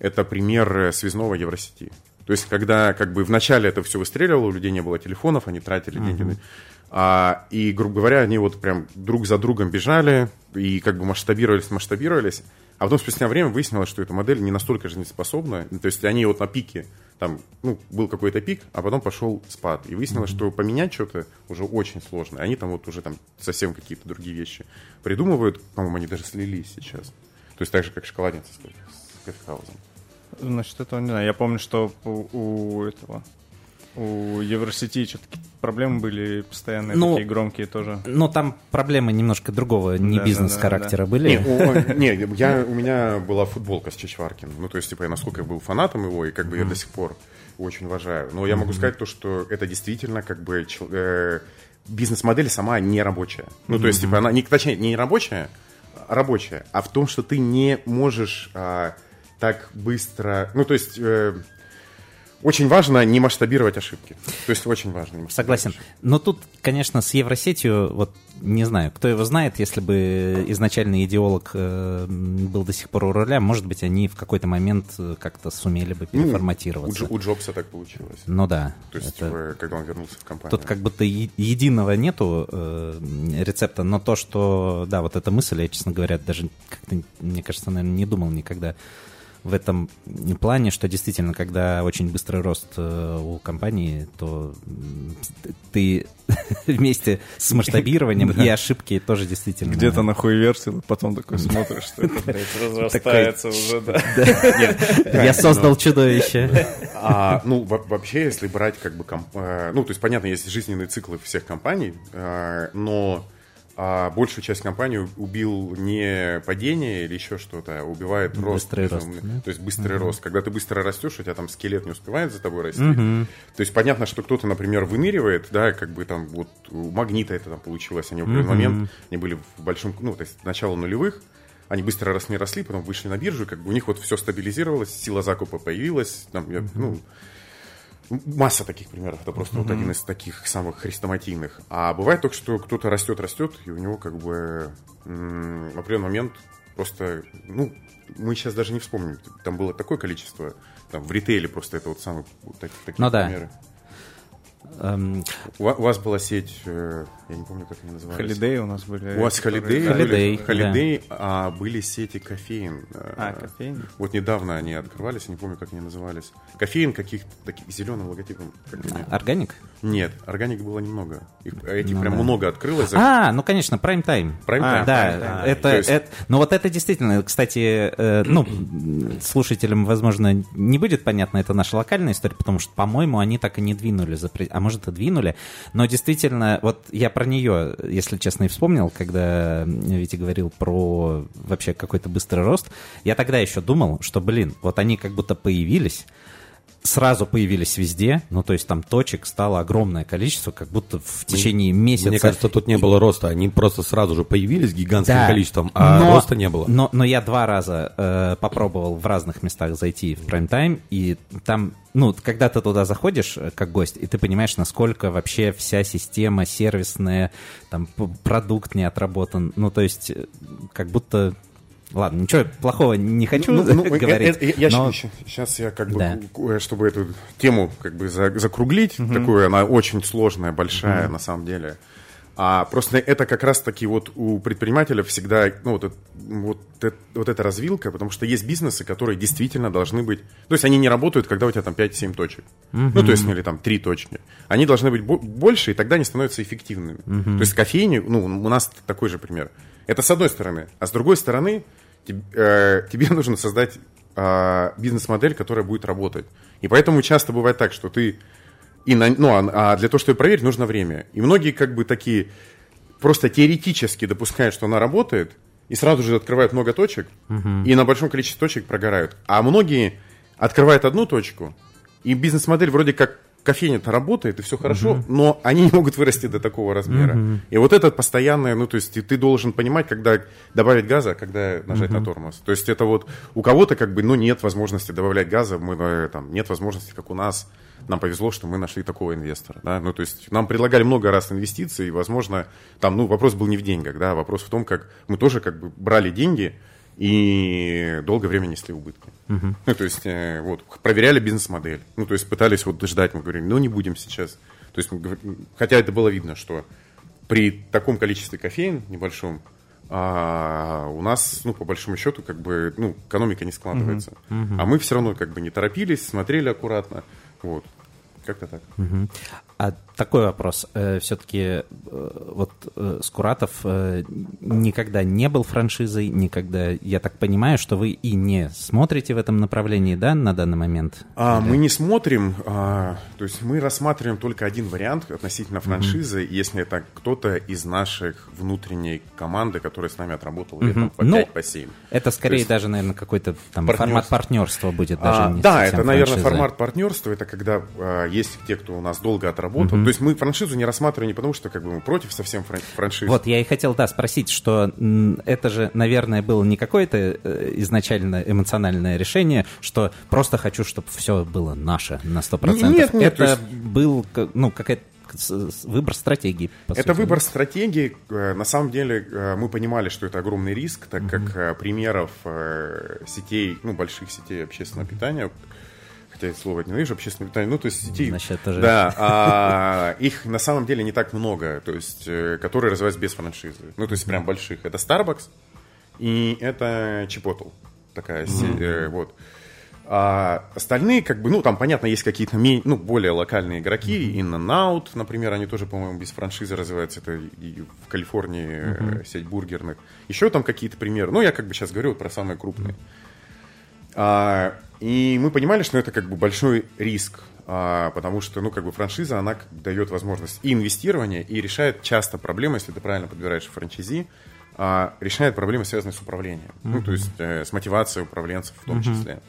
это пример связного Евросети. То есть, когда как бы вначале это все выстреливало, у людей не было телефонов, они тратили деньги. Uh-huh. А, и, грубо говоря, они вот прям друг за другом бежали и как бы масштабировались, масштабировались. А потом спустя время выяснилось, что эта модель не настолько жизнеспособна. То есть они вот на пике, там, ну, был какой-то пик, а потом пошел спад. И выяснилось, mm-hmm. что поменять что-то уже очень сложно. Они там вот уже там совсем какие-то другие вещи придумывают. По-моему, они даже слились сейчас. То есть так же, как шоколадница с кофехаузом. Значит, этого не знаю. Я помню, что у этого у Евросети что-то проблемы были постоянные, ну, такие громкие тоже. Ну, там проблемы немножко другого, не да, бизнес-характера да, да, были. Не, [laughs] не я, у меня была футболка с Чичваркин. Ну, то есть, типа, я насколько я был фанатом его, и как бы я до сих пор очень уважаю. Но я могу сказать то, что это действительно как бы э, бизнес-модель сама не рабочая. Ну, то есть, типа, она, не, точнее, не рабочая, а рабочая, а в том, что ты не можешь а, так быстро... Ну, то есть... Э, очень важно не масштабировать ошибки. То есть очень важно. Не Согласен. Ошибки. Но тут, конечно, с Евросетью, вот не знаю, кто его знает, если бы изначальный идеолог э, был до сих пор у руля, может быть, они в какой-то момент э, как-то сумели бы ну, переформатироваться. Ну, у, у Джобса так получилось. Ну да. То есть, это... Типа, когда он вернулся в компанию. Тут как будто единого нету э, рецепта, но то, что, да, вот эта мысль, я, честно говоря, даже как-то, мне кажется, наверное, не думал никогда в этом плане, что действительно, когда очень быстрый рост э, у компании, то ты [laughs] вместе с масштабированием [laughs] и ошибки тоже действительно... Где-то на версию, потом такой смотришь, что это разрастается уже, [laughs] да. Я создал чудовище. А, ну, вообще, если брать как бы... Э, ну, то есть, понятно, есть жизненные циклы всех компаний, э, но а большую часть компании убил не падение или еще что-то, а убивает рост. Быстрый рост. Да? То есть быстрый uh-huh. рост. Когда ты быстро растешь, у тебя там скелет не успевает за тобой расти. Uh-huh. То есть понятно, что кто-то, например, выныривает, да, как бы там вот у Магнита это там получилось, они в определенный uh-huh. момент, они были в большом, ну, то есть начало нулевых, они быстро росли, росли, потом вышли на биржу, как бы у них вот все стабилизировалось, сила закупа появилась, там, я, ну, Масса таких примеров. Это просто mm-hmm. вот один из таких самых хрестоматийных. А бывает только, что кто-то растет, растет, и у него как бы м- в определенный момент просто, ну, мы сейчас даже не вспомним. Там было такое количество, там в ритейле просто это вот самые вот такие, такие ну, примеры. Да. Эм... У, у вас была сеть, э, я не помню, как они назывались. Холидей у нас были. У вас Холидей, Холидей, Холидей, а были сети кофеин. Э, а, кофеин? Вот недавно они открывались, я не помню, как они назывались. Кофеин каких-то таких зеленым логотипом. Органик? Нет, органик было немного. Их, этих ну, прям да. много открылось. А, ну конечно, Prime Time. Prime Time. А, да, prime time. Это, есть... это, ну вот это действительно, кстати, э, ну, слушателям, возможно, не будет понятно, это наша локальная история, потому что, по-моему, они так и не двинули, за, а может, и двинули. Но действительно, вот я про нее, если честно, и вспомнил, когда Витя говорил про вообще какой-то быстрый рост. Я тогда еще думал, что, блин, вот они как будто появились, сразу появились везде, ну, то есть там точек стало огромное количество, как будто в течение месяца. Мне кажется, тут не было роста, они просто сразу же появились гигантским да, количеством, а но, роста не было. Но, но я два раза э, попробовал в разных местах зайти в прайм-тайм, и там, ну, когда ты туда заходишь э, как гость, и ты понимаешь, насколько вообще вся система сервисная, там, продукт не отработан, ну, то есть, э, как будто Ладно, ничего плохого не хочу ну, ну, [laughs] говорить. Это, я, но... Сейчас я как бы, да. чтобы эту тему как бы закруглить, угу. такую, она очень сложная, большая угу. на самом деле. А просто это как раз-таки вот у предпринимателя всегда, ну, вот, вот, вот эта развилка, потому что есть бизнесы, которые действительно должны быть... То есть они не работают, когда у тебя там 5-7 точек. Uh-huh. Ну, то есть, или там 3 точки. Они должны быть больше, и тогда они становятся эффективными. Uh-huh. То есть кофейни, ну, у нас такой же пример. Это с одной стороны. А с другой стороны, тебе, э, тебе [laughs] нужно создать э, бизнес-модель, которая будет работать. И поэтому часто бывает так, что ты... И на, ну, а, а для того, чтобы проверить, нужно время. И многие как бы такие просто теоретически допускают, что она работает, и сразу же открывают много точек, угу. и на большом количестве точек прогорают. А многие открывают одну точку, и бизнес-модель вроде как кофейня-то работает, и все хорошо, угу. но они не могут вырасти до такого размера. Угу. И вот этот постоянное, ну, то есть ты, ты должен понимать, когда добавить газа, а когда нажать угу. на тормоз. То есть это вот у кого-то как бы, ну, нет возможности добавлять газа, мы, э, там, нет возможности, как у нас, нам повезло, что мы нашли такого инвестора, да, ну, то есть нам предлагали много раз инвестиций, и, возможно, там, ну, вопрос был не в деньгах, да, вопрос в том, как мы тоже как бы брали деньги, и долгое время несли убытки. Uh-huh. Ну, то есть, э, вот, проверяли бизнес-модель. Ну, то есть, пытались вот ждать, мы говорим, ну, не будем сейчас. То есть, хотя это было видно, что при таком количестве кофеин небольшом, а у нас, ну, по большому счету, как бы, ну, экономика не складывается. Uh-huh. Uh-huh. А мы все равно как бы не торопились, смотрели аккуратно. Вот. Как-то так. Угу. А такой вопрос. Э, Все-таки э, вот э, Скуратов никогда не был франшизой, никогда, я так понимаю, что вы и не смотрите в этом направлении, да, на данный момент? А, мы не смотрим, а, то есть мы рассматриваем только один вариант относительно франшизы, mm если это кто-то из наших внутренней команды, которая с нами отработала mm летом по ну, 5 по 7. Это скорее есть, даже, наверное, какой-то там формат партнерства будет даже а, не Да, это, наверное, формат партнерства, это когда а, есть те, кто у нас долго отработал, работал. Mm-hmm. То есть мы франшизу не рассматриваем не потому, что как бы мы против совсем франшизы. Вот, я и хотел, да, спросить, что это же, наверное, было не какое-то э, изначально эмоциональное решение, что просто хочу, чтобы все было наше на 100%. Нет, нет. Это есть... был, ну, какая-то выбор стратегии. это сути. выбор стратегии. Э, на самом деле э, мы понимали, что это огромный риск, так угу. как примеров сетей, ну, больших сетей общественного питания хотя это слово ненавижу, общественное питание, ну, то есть сети, Значит, тоже... да, а, их на самом деле не так много, то есть, э, которые развиваются без франшизы, ну, то есть, прям больших. Это Starbucks и это Chipotle, такая mm-hmm. э, вот. А остальные, как бы, ну, там, понятно, есть какие-то ну, более локальные игроки. Mm-hmm. In-N-Out, например, они тоже, по-моему, без франшизы развиваются. Это и в Калифорнии mm-hmm. сеть бургерных. Еще там какие-то примеры. Ну, я как бы сейчас говорю вот про самые крупные. Mm-hmm. А, и мы понимали, что это как бы большой риск, а, потому что, ну, как бы франшиза, она дает возможность и инвестирования, и решает часто проблемы, если ты правильно подбираешь франчайзи, а, решает проблемы, связанные с управлением, mm-hmm. ну, то есть э, с мотивацией управленцев в том mm-hmm. числе.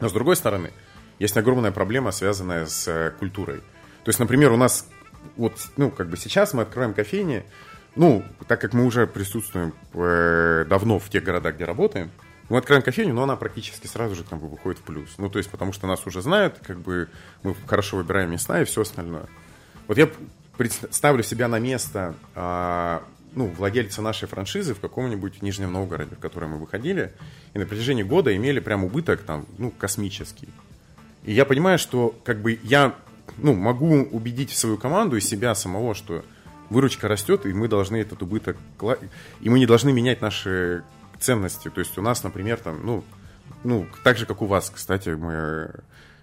Но с другой стороны, есть огромная проблема, связанная с э, культурой. То есть, например, у нас вот, ну, как бы сейчас мы открываем кофейни, ну, так как мы уже присутствуем э, давно в тех городах, где работаем, мы открываем кофейню, но она практически сразу же там выходит в плюс. Ну, то есть, потому что нас уже знают, как бы мы хорошо выбираем места и все остальное. Вот я представлю себя на место а, ну, владельца нашей франшизы в каком-нибудь Нижнем Новгороде, в который мы выходили, и на протяжении года имели прям убыток там, ну, космический. И я понимаю, что как бы я ну, могу убедить свою команду и себя самого, что выручка растет, и мы должны этот убыток... И мы не должны менять наши ценности. То есть у нас, например, там, ну, ну, так же, как у вас, кстати, мы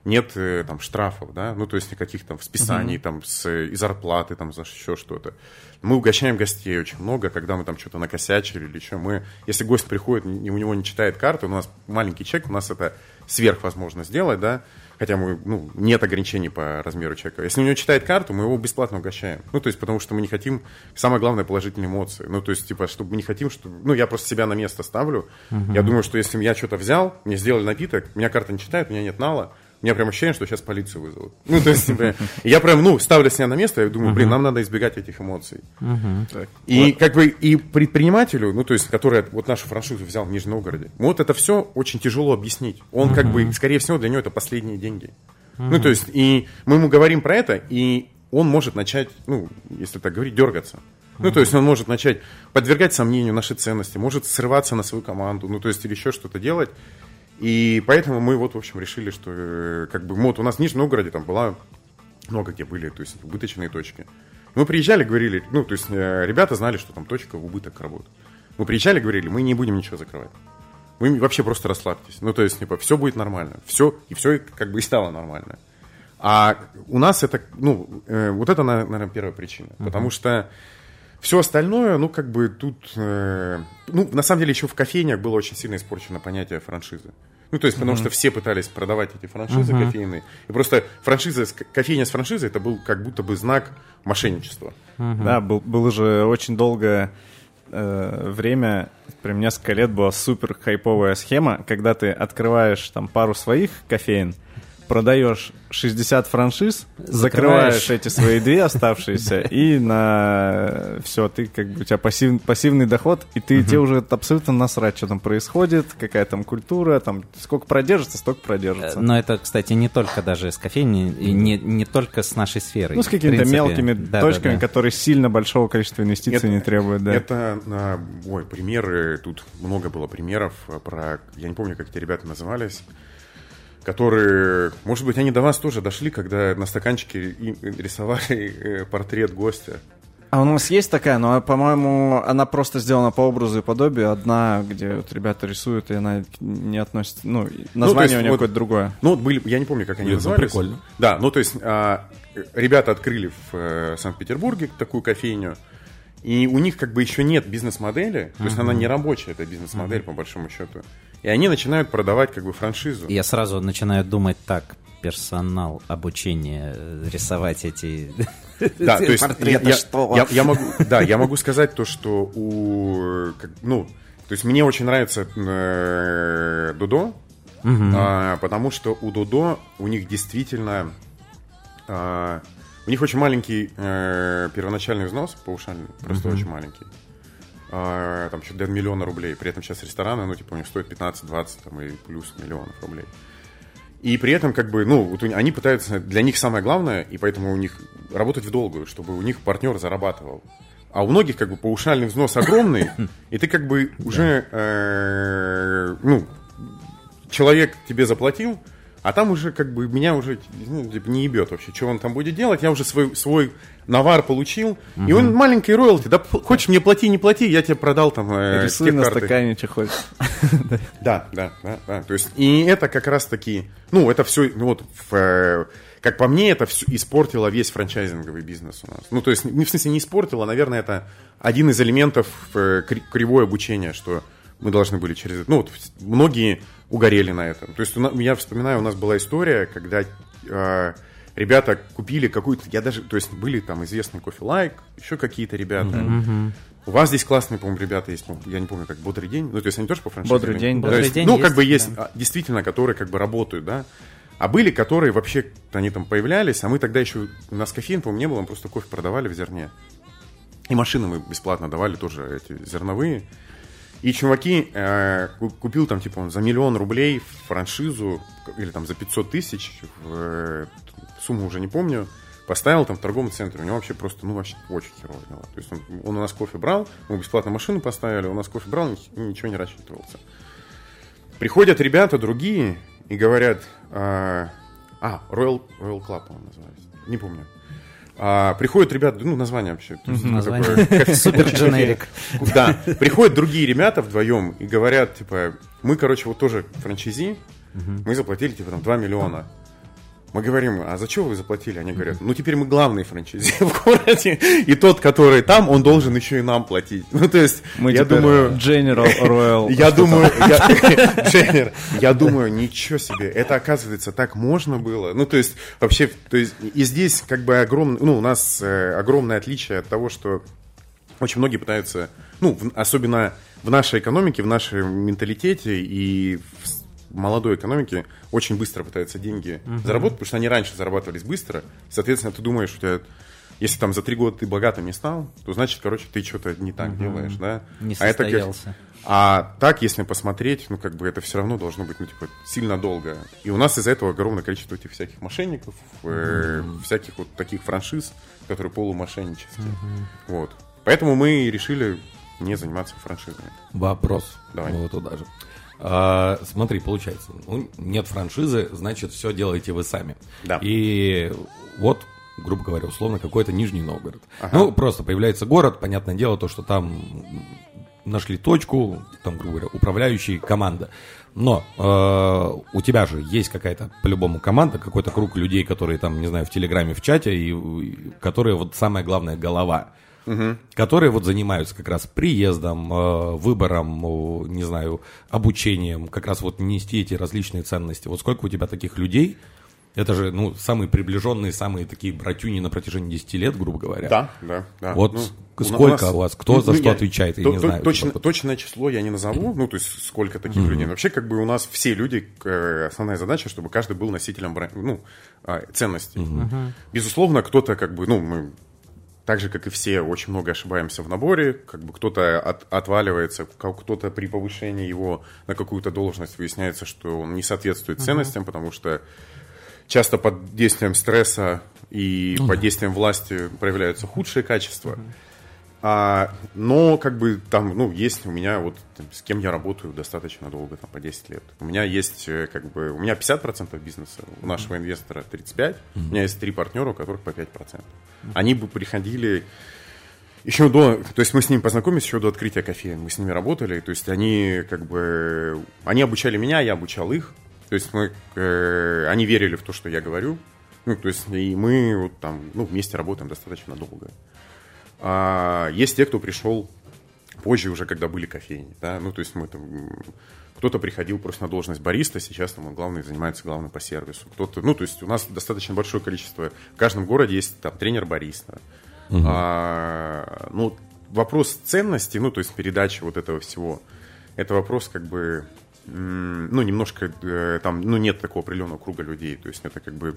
нет э, там штрафов, да, ну то есть никаких там списаний uh-huh. там с и зарплаты там за еще что-то. Мы угощаем гостей очень много, когда мы там что-то накосячили или что. Мы, если гость приходит у него не читает карты, у нас маленький чек, у нас это сверхвозможно сделать, да, хотя мы, ну, нет ограничений по размеру человека. Если у него читает карту, мы его бесплатно угощаем. Ну, то есть, потому что мы не хотим, самое главное, положительные эмоции. Ну, то есть, типа, чтобы мы не хотим, что, ну, я просто себя на место ставлю. Uh-huh. Я думаю, что если я что-то взял, мне сделали напиток, меня карта не читает, у меня нет нала, меня прям ощущение, что сейчас полицию вызовут. Ну, то есть, типа, я прям, ну, ставлю себя на место, я думаю, блин, нам надо избегать этих эмоций. И как бы и предпринимателю, ну, то есть, который вот нашу франшизу взял в Нижнем Новгороде, вот это все очень тяжело объяснить. Он как бы, скорее всего, для него это последние деньги. Ну, то есть, и мы ему говорим про это, и он может начать, ну, если так говорить, дергаться. Ну, то есть он может начать подвергать сомнению наши ценности, может срываться на свою команду, ну, то есть или еще что-то делать. И поэтому мы вот, в общем, решили, что э, как бы вот у нас в Нижнем Новгороде там была много где были, то есть убыточные точки. Мы приезжали, говорили, ну, то есть э, ребята знали, что там точка в убыток работает. Мы приезжали, говорили, мы не будем ничего закрывать. Вы вообще просто расслабьтесь. Ну, то есть, типа, все будет нормально. Все, и все как бы и стало нормально. А у нас это, ну, э, вот это, наверное, первая причина. Uh-huh. Потому что все остальное, ну, как бы тут... Э, ну, на самом деле, еще в кофейнях было очень сильно испорчено понятие франшизы. Ну, то есть, потому mm-hmm. что все пытались продавать эти франшизы mm-hmm. кофейные. И просто франшиза, кофейня с франшизой, это был как будто бы знак мошенничества. Mm-hmm. Да, был, было же очень долгое э, время, прям несколько лет была супер хайповая схема, когда ты открываешь там пару своих кофеин, продаешь 60 франшиз, закрываешь, закрываешь эти свои две оставшиеся, и на все, ты как бы у тебя пассив, пассивный доход, и ты тебе уже абсолютно насрать, что там происходит, какая там культура, там сколько продержится, столько продержится. Но это, кстати, не только даже с кофейни, и не, не только с нашей сферой. Ну, с какими-то мелкими да, точками, да, да. которые сильно большого количества инвестиций это, не требуют, да. Это, а, ой, примеры, тут много было примеров про, я не помню, как эти ребята назывались, которые, может быть, они до вас тоже дошли, когда на стаканчике рисовали э, портрет гостя. А у нас есть такая, но, по-моему, она просто сделана по образу и подобию. Одна, где вот ребята рисуют, и она не относится... Ну, название ну, есть, у нее вот, какое-то другое. Ну, вот были, я не помню, как они Блин, ну, назывались. прикольно. Да, ну, то есть, а, ребята открыли в э, Санкт-Петербурге такую кофейню, и у них как бы еще нет бизнес-модели, то есть она не рабочая, эта бизнес-модель, uh-huh. по большому счету. И они начинают продавать как бы франшизу. Я сразу начинаю думать так, персонал, обучение, рисовать эти да, [laughs] то есть портреты, я, что? Я, я могу, да, я могу сказать то, что у, ну, то есть мне очень нравится э, Дудо, угу. а, потому что у Дудо у них действительно а, у них очень маленький э, первоначальный взнос паушальный, просто угу. очень маленький. А, там что-то до миллиона рублей. При этом сейчас рестораны, ну, типа, у них стоят 15-20 там, и плюс миллионов рублей. И при этом, как бы, ну, вот они пытаются, для них самое главное, и поэтому у них работать в долгую, чтобы у них партнер зарабатывал. А у многих, как бы, паушальный взнос огромный, [coughs] и ты, как бы, уже, э, ну, человек тебе заплатил, а там уже как бы меня уже ну, не ебет вообще, что он там будет делать. Я уже свой, свой навар получил. Угу. И он маленький роялти. Да хочешь мне плати, не плати, я тебе продал там э, Рисуй на стакане, что хочешь. [laughs] Да, да, да, да. То есть, и это как раз таки, ну, это все, ну, вот, в, э, как по мне, это все испортило весь франчайзинговый бизнес у нас. Ну, то есть, не в смысле не испортило, наверное, это один из элементов э, кривое обучения, что мы должны были через... Ну, вот многие угорели на этом. То есть я вспоминаю, у нас была история, когда э, ребята купили какую-то... Я даже... То есть были там известный кофе лайк, еще какие-то ребята. Mm-hmm. У вас здесь классные, по-моему, ребята есть, ну, я не помню, как Бодрый день. Ну, то есть они тоже по франшизе? Бодрый день, да. Бодрый день ну, есть, как бы есть да. действительно, которые как бы работают, да. А были, которые вообще, они там появлялись, а мы тогда еще, у нас кофеин, по-моему, не было, мы просто кофе продавали в зерне. И машины мы бесплатно давали тоже эти зерновые. И чуваки э, купил там, типа, он за миллион рублей франшизу, или там за 500 тысяч, в, э, сумму уже не помню, поставил там в торговом центре. У него вообще просто, ну, вообще очень херово дела. То есть он, он у нас кофе брал, мы бесплатно машину поставили, у нас кофе брал, ничего не рассчитывался. Приходят ребята другие и говорят, э, а, Royal, Royal Club, он называется, не помню. А, приходят ребята, ну, название вообще. [laughs] [laughs] Супер дженерик. Да, приходят другие ребята вдвоем и говорят, типа, мы, короче, вот тоже франчайзи, мы заплатили, типа, там, 2 миллиона. Мы говорим, а за что вы заплатили? Они говорят, ну теперь мы главные франчайзи в городе, и тот, который там, он должен еще и нам платить. Ну то есть, мы я думаю... General Royal. [laughs] Я думаю, [laughs] я думаю, ничего себе, это оказывается так можно было. Ну то есть, вообще, то есть, и здесь как бы огромное, ну у нас э, огромное отличие от того, что очень многие пытаются, ну, особенно в нашей экономике, в нашем менталитете и в молодой экономике очень быстро пытаются деньги uh-huh. заработать, потому что они раньше зарабатывались быстро. Соответственно, ты думаешь, у тебя если там за три года ты богатым не стал, то значит, короче, ты что-то не так угу. делаешь, да? Не состоялся. А, это, а так, если посмотреть, ну, как бы это все равно должно быть, ну, типа, сильно долго. И у нас из-за этого огромное количество этих всяких мошенников, угу. э, всяких вот таких франшиз, которые полумошеннические. Угу. Вот. Поэтому мы решили не заниматься франшизами. Вопрос. Давай. Вот туда же. А, смотри, получается, ну, нет франшизы, значит, все делаете вы сами. Да. И вот, грубо говоря, условно, какой-то Нижний Новгород. Ага. Ну, просто появляется город, понятное дело, то, что там нашли точку, там, грубо говоря, управляющий команда. Но э, у тебя же есть какая-то по-любому команда, какой-то круг людей, которые там, не знаю, в Телеграме, в чате, и, и которые вот самая главная голова угу. которые вот занимаются как раз приездом, э, выбором, э, не знаю, обучением, как раз вот нести эти различные ценности. Вот сколько у тебя таких людей, Это же, ну, самые приближенные, самые такие братюни на протяжении 10 лет, грубо говоря. Да, да, да. Вот ну, сколько у, нас, у вас, кто ну, за ну, что я, отвечает, я то, не знаю. Точно, точное число я не назову, ну, то есть сколько таких mm-hmm. людей. Вообще, как бы у нас все люди, основная задача, чтобы каждый был носителем ну, а, ценностей. Mm-hmm. Безусловно, кто-то, как бы, ну, мы так же, как и все, очень много ошибаемся в наборе, как бы кто-то от, отваливается, кто-то при повышении его на какую-то должность выясняется, что он не соответствует ценностям, uh-huh. потому что часто под действием стресса и uh-huh. под действием власти проявляются худшие качества. Uh-huh. А, но как бы там, ну, есть у меня вот с кем я работаю достаточно долго, там, по 10 лет. У меня есть э, как бы, у меня 50% бизнеса, у нашего инвестора 35%, mm-hmm. у меня есть три партнера, у которых по 5%. Mm-hmm. Они бы приходили еще до, то есть мы с ними познакомились еще до открытия кофеин, мы с ними работали, то есть они как бы, они обучали меня, я обучал их, то есть мы, э, они верили в то, что я говорю, ну, то есть и мы вот там, ну, вместе работаем достаточно долго. А есть те, кто пришел позже уже, когда были кофейни, да, ну, то есть мы там, кто-то приходил просто на должность бариста, сейчас там он главный, занимается главным по сервису, кто-то, ну, то есть у нас достаточно большое количество, в каждом городе есть там тренер бариста, угу. а, ну, вопрос ценности, ну, то есть передачи вот этого всего, это вопрос как бы, ну, немножко, э, там, ну, нет такого определенного круга людей, то есть это как бы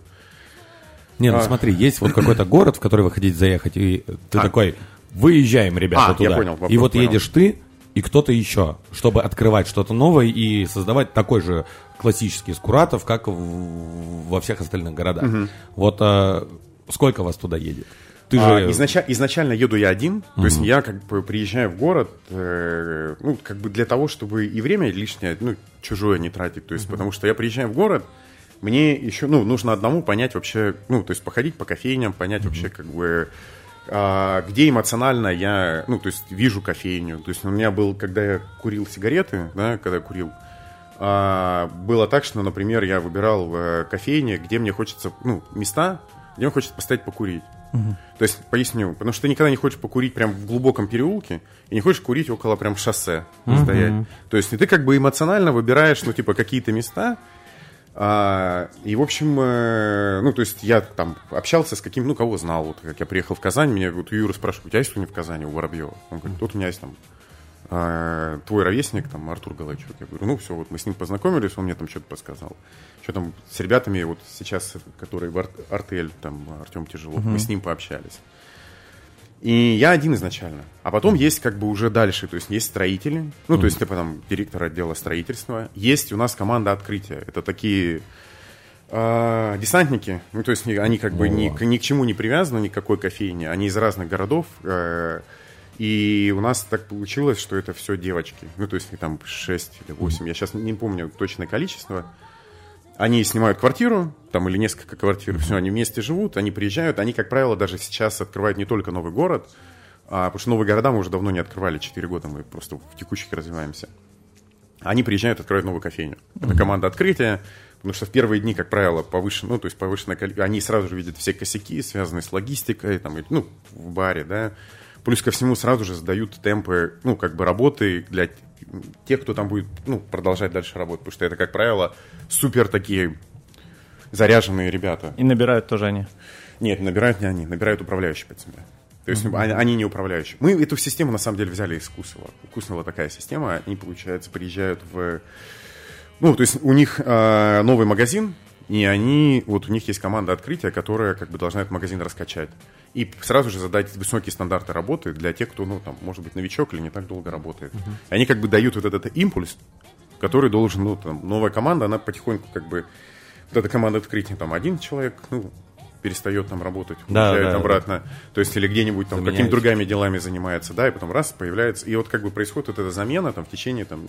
не, ну а... смотри, есть вот какой-то город, в который вы хотите заехать, и ты а. такой, выезжаем, ребята, а, туда. Я понял, вопрос, и вот понял. едешь ты и кто-то еще, чтобы открывать что-то новое и создавать такой же классический Скуратов, как в, во всех остальных городах. Угу. Вот а, сколько вас туда едет? Ты а, же... изначально, изначально еду я один, угу. то есть я как бы приезжаю в город, э, ну, как бы для того, чтобы и время лишнее, ну, чужое не тратить, то есть угу. потому что я приезжаю в город, мне еще, ну, нужно одному понять вообще, ну, то есть походить по кофейням, понять mm-hmm. вообще, как бы, а, где эмоционально я, ну, то есть вижу кофейню. То есть у меня был, когда я курил сигареты, да, когда я курил, а, было так, что, например, я выбирал в э, кофейне, где мне хочется, ну, места, где мне хочется постоять покурить. Угу. То есть, поясню, потому что ты никогда не хочешь покурить прям в глубоком переулке и не хочешь курить около прям шоссе угу. стоять. То есть, и ты как бы эмоционально выбираешь, ну, типа, какие-то места, а, и, в общем, э, ну, то есть я там общался с каким, ну, кого знал, вот, как я приехал в Казань, меня вот Юра спрашивает, у тебя есть кто-нибудь в Казани, у Воробьева? Он говорит, тут у меня есть там а, твой ровесник, там, Артур Галайчук. Я говорю, ну, все, вот мы с ним познакомились, он мне там что-то подсказал. Что там с ребятами, вот сейчас, которые в Артель, там, Артем Тяжело, uh-huh. мы с ним пообщались. И я один изначально. А потом есть как бы уже дальше, то есть есть строители, ну, mm-hmm. то есть типа там директор отдела строительства. Есть у нас команда открытия. Это такие э, десантники, ну, то есть они как бы ни, ни к чему не привязаны, ни к какой кофейне. Они из разных городов. Э, и у нас так получилось, что это все девочки. Ну, то есть там 6 или 8, mm-hmm. я сейчас не помню точное количество. Они снимают квартиру, там или несколько квартир, все, они вместе живут, они приезжают, они, как правило, даже сейчас открывают не только новый город, а, потому что новые города мы уже давно не открывали, 4 года мы просто в текущих развиваемся. Они приезжают, открывают новую кофейню. Это команда открытия, потому что в первые дни, как правило, повышено, ну, то есть повышенное они сразу же видят все косяки, связанные с логистикой, там, ну, в баре, да, Плюс ко всему сразу же задают темпы, ну, как бы работы для тех, кто там будет, ну, продолжать дальше работать. Потому что это, как правило, супер такие заряженные ребята. И набирают тоже они? Нет, набирают не они, набирают управляющие под себя. То есть mm-hmm. они, они не управляющие. Мы эту систему, на самом деле, взяли из Кусова. У Кусова такая система. Они, получается, приезжают в... Ну, то есть у них э, новый магазин, и они, вот у них есть команда открытия, которая как бы должна этот магазин раскачать. И сразу же задать высокие стандарты работы для тех, кто, ну, там, может быть, новичок или не так долго работает. Uh-huh. Они как бы дают вот этот, этот импульс, который должен, ну, там, новая команда, она потихоньку как бы, вот эта команда открытия, там, один человек, ну, перестает там работать, да, уезжает да, обратно, да. то есть или где-нибудь там какими-то другими делами занимается, да, и потом раз появляется, и вот как бы происходит вот эта замена там в течение там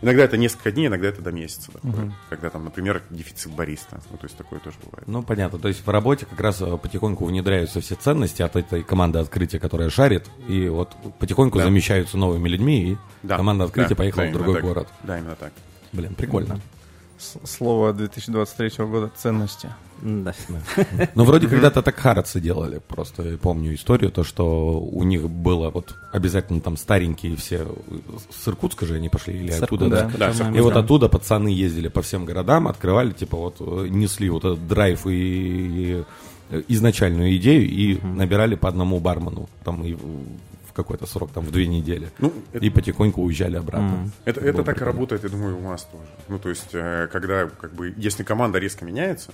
Иногда это несколько дней, иногда это до месяца. Такое, угу. Когда там, например, дефицит бариста. Ну, то есть такое тоже бывает. Ну, понятно. То есть в работе как раз э, потихоньку внедряются все ценности от этой команды открытия, которая шарит, и вот потихоньку да. замещаются новыми людьми, и да. команда открытия да, поехала да, в другой так. город. Да, именно так. Блин, прикольно. слово 2023 года ценности. Да. [laughs] Ну, вроде когда-то так харадцы делали. Просто я помню историю, то, что у них было вот обязательно там старенькие все... С Иркутска же они пошли или оттуда, да? И вот оттуда пацаны ездили по всем городам, открывали, типа вот э, несли вот этот драйв и, и изначальную идею и набирали по одному бармену там и какой-то срок, там в две недели. Ну, это- И потихоньку уезжали обратно. Это, это так и работает, я думаю, у вас тоже. Ну, то есть, э, когда, как бы, если команда резко меняется,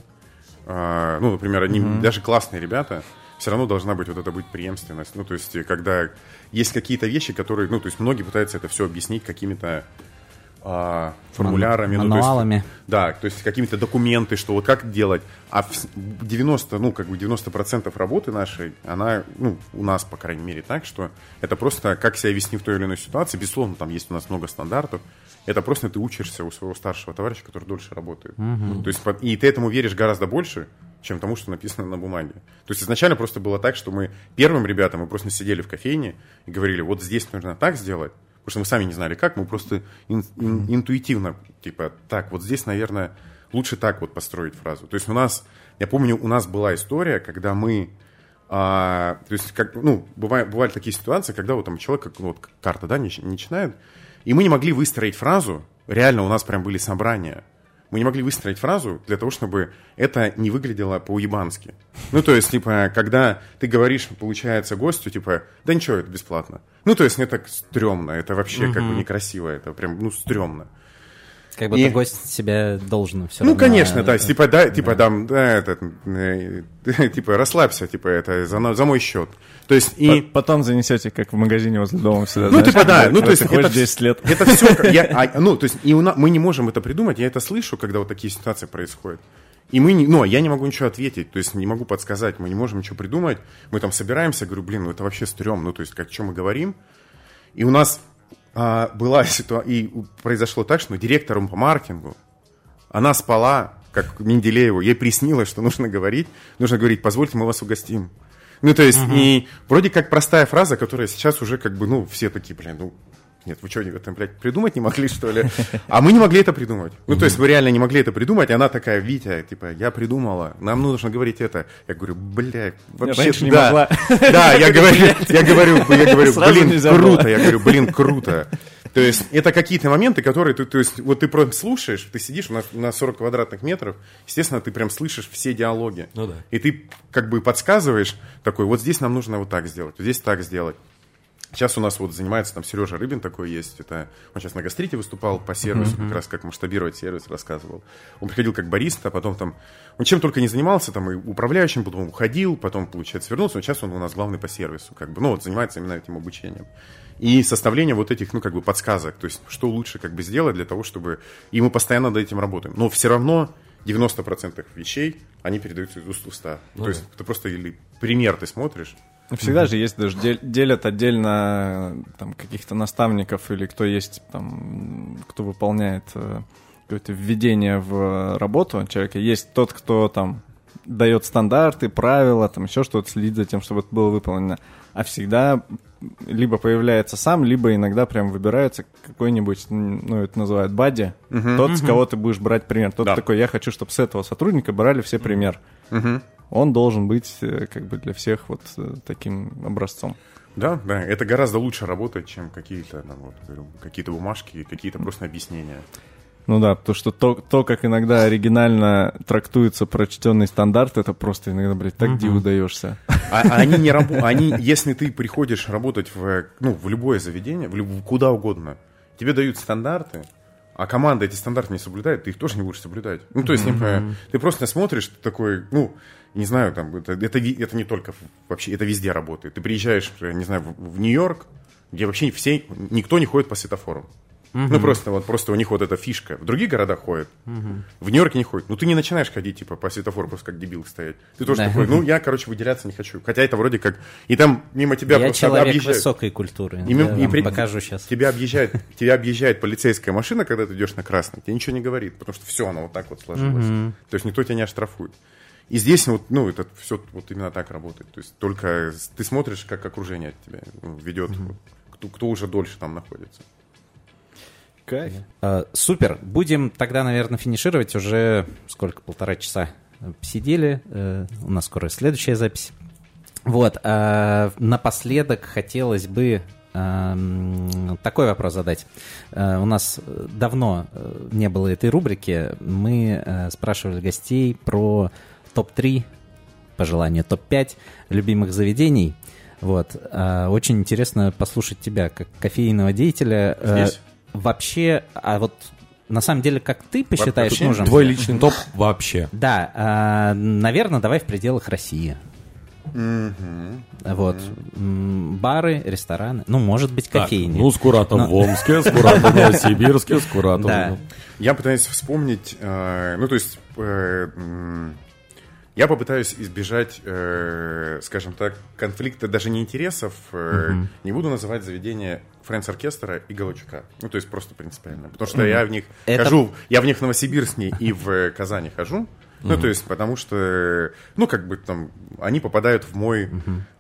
э, ну, например, они, даже классные ребята, все равно должна быть вот эта быть преемственность. Ну, то есть, э, когда есть какие-то вещи, которые, ну, то есть, многие пытаются это все объяснить какими-то а, формулярами. ну, то есть, да, то есть какими-то документы, что вот как делать. А в 90, ну, как бы 90% работы нашей, она, ну, у нас, по крайней мере, так, что это просто как себя вести в той или иной ситуации. Безусловно, там есть у нас много стандартов. Это просто ты учишься у своего старшего товарища, который дольше работает. То есть, и ты этому веришь гораздо больше, чем тому, что написано на бумаге. То есть изначально просто было так, что мы первым ребятам мы просто сидели в кофейне и говорили, вот здесь нужно так сделать, потому что мы сами не знали как, мы просто ин- ин- интуитивно, типа, так, вот здесь, наверное, лучше так вот построить фразу. То есть у нас, я помню, у нас была история, когда мы, а, то есть, как, ну, бывают, бывали такие ситуации, когда вот там человек, как, вот карта, да, не- начинает, и мы не могли выстроить фразу, реально у нас прям были собрания, мы не могли выстроить фразу для того, чтобы это не выглядело по-уебански. Ну, то есть, типа, когда ты говоришь, получается, гостю, типа, да ничего, это бесплатно. Ну, то есть, мне так стрёмно, это вообще как бы некрасиво, это прям, ну, стрёмно. Как будто И- гость себя должен все Ну, конечно, да, типа, да, типа, там, да, это, э, [laughs] типа, расслабься, типа, это за, за мой счет. То есть, и... По- Потом занесете, как в магазине возле дома всегда. Ну, типа, да, ну, то есть, это, 10 лет. это все, [laughs] ну, то есть, и у на- мы не можем это придумать, я это слышу, когда вот такие ситуации происходят. И мы не, ну, а я не могу ничего ответить, то есть не могу подсказать, мы не можем ничего придумать. Мы там собираемся, говорю, блин, ну это вообще стрём, ну то есть как, что мы говорим. И у нас а, была ситуация, и произошло так, что директором по маркетингу, она спала, как Менделееву, ей приснилось, что нужно говорить, нужно говорить, позвольте, мы вас угостим. Ну, то есть, и вроде как простая фраза, которая сейчас уже как бы, ну, все такие, блин, ну, нет, вы что, это, блядь, придумать не могли, что ли? А мы не могли это придумать. Ну, то есть, мы реально не могли это придумать, и она такая, Витя, типа, я придумала, нам нужно говорить это. Я говорю, блядь, вообще, не да. могла. Да, я говорю, я говорю, я говорю, блин, круто, я говорю, блин, круто. То есть это какие-то моменты, которые ты, то есть вот ты просто слушаешь, ты сидишь на, на 40 квадратных метров, естественно, ты прям слышишь все диалоги. Ну да. И ты как бы подсказываешь такой, вот здесь нам нужно вот так сделать, вот здесь так сделать. Сейчас у нас вот занимается там Сережа Рыбин такой есть. Это он сейчас на гастрите выступал по сервису, как раз как масштабировать сервис рассказывал. Он приходил как бариста, потом там он чем только не занимался, там и управляющим, потом уходил, потом, получается, вернулся. Но сейчас он у нас главный по сервису, как бы, ну вот занимается именно этим обучением. И составление вот этих, ну, как бы, подсказок, то есть, что лучше, как бы, сделать для того, чтобы... И мы постоянно над этим работаем. Но все равно 90% вещей, они передаются из уст в уста. то есть, это просто или пример ты смотришь, Всегда же есть даже дел- делят отдельно там каких-то наставников или кто есть там, кто выполняет э, какое-то введение в работу человека. Есть тот, кто там дает стандарты, правила, там еще что-то, следит за тем, чтобы это было выполнено. А всегда либо появляется сам, либо иногда прям выбирается какой-нибудь, ну, это называют бадди, тот, с кого ты будешь брать пример. Тот Да. такой, я хочу, чтобы с этого сотрудника брали все пример. Он должен быть э, как бы для всех вот э, таким образцом. Да, да, это гораздо лучше работает, чем какие-то там, вот, какие-то бумажки, какие-то просто объяснения. Ну да, потому что то, то, как иногда оригинально трактуется прочтенный стандарт, это просто иногда, блядь, так диву даешься. А, а они не работают, они, если ты приходишь работать в, ну, в любое заведение, в люб- куда угодно, тебе дают стандарты, а команда эти стандарты не соблюдает, ты их тоже не будешь соблюдать. Ну, то есть, не, ты просто смотришь, ты такой, ну, не знаю, там, это, это, это не только вообще, это везде работает. Ты приезжаешь, не знаю, в, в Нью-Йорк, где вообще все, никто не ходит по светофорам. Ну, просто вот просто у них вот эта фишка. В других городах ходят, в Нью-Йорке не ходят. Ну, ты не начинаешь ходить, типа, по светофору, просто как дебил стоять. Ты тоже Да. такой, ну, [laughs] я, короче, выделяться не хочу. Хотя это вроде как... И там мимо тебя Я просто человек объезжают. высокой культуры. И Я и при- покажу сейчас. Тебя объезжает, [laughs] тебя объезжает полицейская машина, когда ты идешь на красный, тебе ничего не говорит, потому что все, оно вот так вот сложилось. То есть никто тебя не оштрафует. И здесь вот, ну, это все вот именно так работает. То есть только ты смотришь, как окружение от тебя ну, ведет, вот, кто, кто уже дольше там находится. Кайф. Э, супер. Будем тогда, наверное, финишировать. Уже сколько? Полтора часа сидели. Э, у нас скоро следующая запись. Вот. Э, напоследок хотелось бы э, такой вопрос задать. Э, у нас давно э, не было этой рубрики. Мы спрашивали гостей про топ-3, по желанию топ-5 любимых заведений. Вот. Э, очень интересно послушать тебя, как кофейного деятеля. Здесь? Вообще, а вот на самом деле, как ты посчитаешь вообще нужным? Твой личный топ вообще. Да, э, наверное, давай в пределах России. Вот. Бары, рестораны, ну, может быть, Так, кофейни. ну, Скуратов в Омске, Скуратов в Новосибирске, Скуратов... Да. ну, Я пытаюсь вспомнить, э, ну, то есть, э, я попытаюсь избежать, э, скажем так, конфликта даже не интересов. э, Не буду называть заведение Фрэнс Оркестра и Галачука. Ну, то есть, просто принципиально. Потому что я в них Это- хожу, я в них в Новосибирске и в Казани хожу. Ну, то есть, потому что, ну, как бы там, они попадают в мой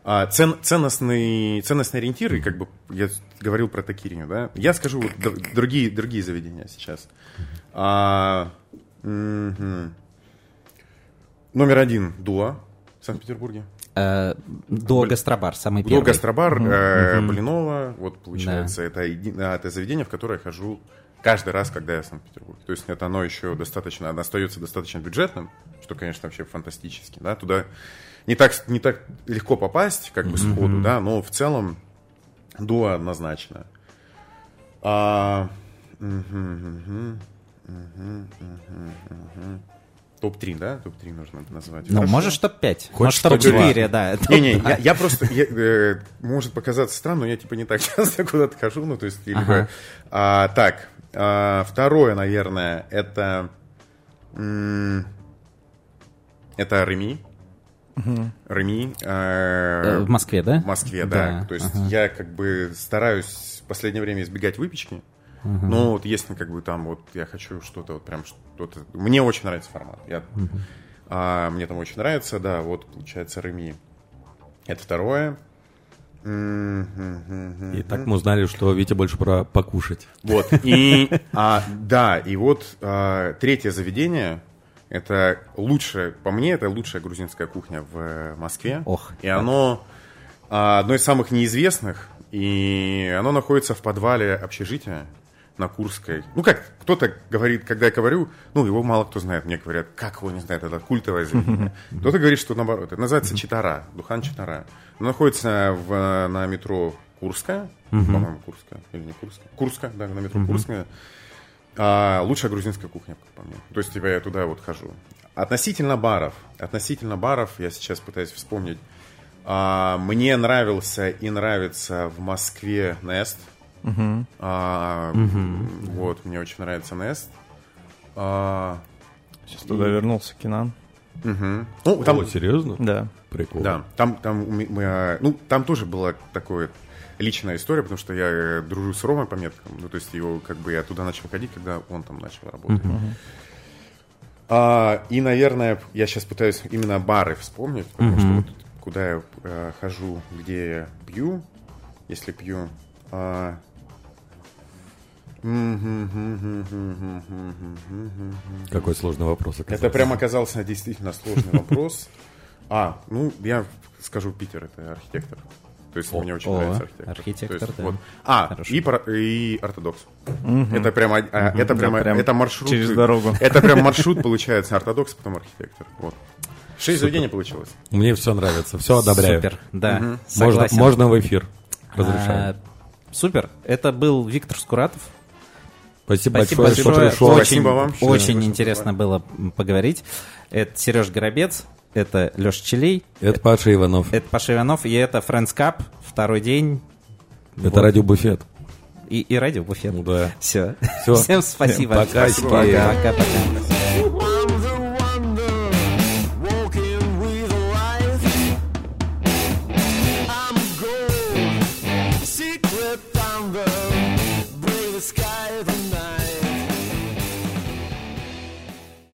а, цен- ценностный, ценностный ориентир, и как бы я говорил про Такириню, да. Я скажу вот д- другие, другие заведения сейчас. А, мгм. Номер один – Дуа в Санкт-Петербурге. Э, До Гастробар, самый первый. Гастробар, э, Блинова, вот получается, это, еди- а, это заведение, в которое я хожу каждый раз, когда я в Санкт-Петербурге. То есть это оно еще достаточно, оно остается достаточно бюджетным, что, конечно, вообще фантастически, да, туда не так, не так легко попасть, как бы сходу, да, но в целом Дуа однозначно. А, мгм, мгм, мгм. Топ-3, да? Топ-3 нужно назвать. Ну, Хорошо. можешь топ-5. Хочешь Может, топ-два? топ-4, да. Не-не, я, я просто, я, э, может показаться странно, но я типа не так [laughs] часто куда-то хожу, ну то есть, либо, Ага. а, так, а, второе, наверное, это, это Реми, Реми, э, Э, В Москве, да? в Москве, да, Да, то есть ага. я как бы стараюсь в последнее время избегать выпечки, но вот если как бы там вот я хочу что-то вот прям что-то, мне очень нравится формат, я, а, мне там очень нравится, да, вот получается Реми. Это второе. И так мы узнали, что Витя больше про покушать. Вот. И, а, да, и вот а, третье заведение. Это лучшее, по мне, это лучшая грузинская кухня в Москве. Ох. И оно а, одно из самых неизвестных. И оно находится в подвале общежития на Курской. Ну, как кто-то говорит, когда я говорю, ну, его мало кто знает. Мне говорят, как его не знает, это культовое заведение. [laughs] Кто-то говорит, что наоборот. Это называется Читара, Духан Читара. Оно находится в, на метро Курская, по-моему, Курская, или не Курская? Курская, да, на метро Курская. А, лучшая грузинская кухня, как по мне. То есть, типа, я туда вот хожу. Относительно баров. Относительно баров, я сейчас пытаюсь вспомнить. А, мне нравился и нравится в Москве Нест. А, Вот, мне очень нравится Нест. А, Сейчас туда вернулся Кинан. мгм. Ну, там, О, серьезно? Да. Прикол. Да, там, там, мы- а, ну, там тоже была такая личная история, потому что я э, дружу с Ромой по меткам, ну, то есть его, как бы, я туда начал ходить, когда он там начал работать. А, и, наверное, я сейчас пытаюсь именно бары вспомнить, потому что вот куда я э, хожу, где я пью, если пью... а, Какой сложный вопрос оказался. Это прям оказался действительно сложный [laughs] вопрос. А, ну, я скажу, Питер это архитектор. То есть мне очень о, нравится архитектор. архитектор, То есть, да. вот. А, Хорошо. и, пара- и ортодокс. Это прямо, а, это прямо, прям это маршрут. через дорогу. Это прям [laughs] маршрут получается, ортодокс, потом архитектор. Вот. Шесть заведений получилось. Мне все нравится, все одобряю. Супер, да, Можно, согласен. можно в эфир. Разрешаю. А, Супер. Это был Виктор Скуратов. Спасибо, Спасибо большое, что большое. пришел. Очень, Спасибо вам. очень Да. интересно было поговорить. Это Сереж Горобец, это Леша Челей, Это Паша Иванов. это Паша Иванов, и это Friends Cup, второй день. Это Вот. радиобуфет. И, и радио Буфет. Ну да. Все. Всё. [laughs] Всем спасибо. Пока, Спасибо. Пока, пока.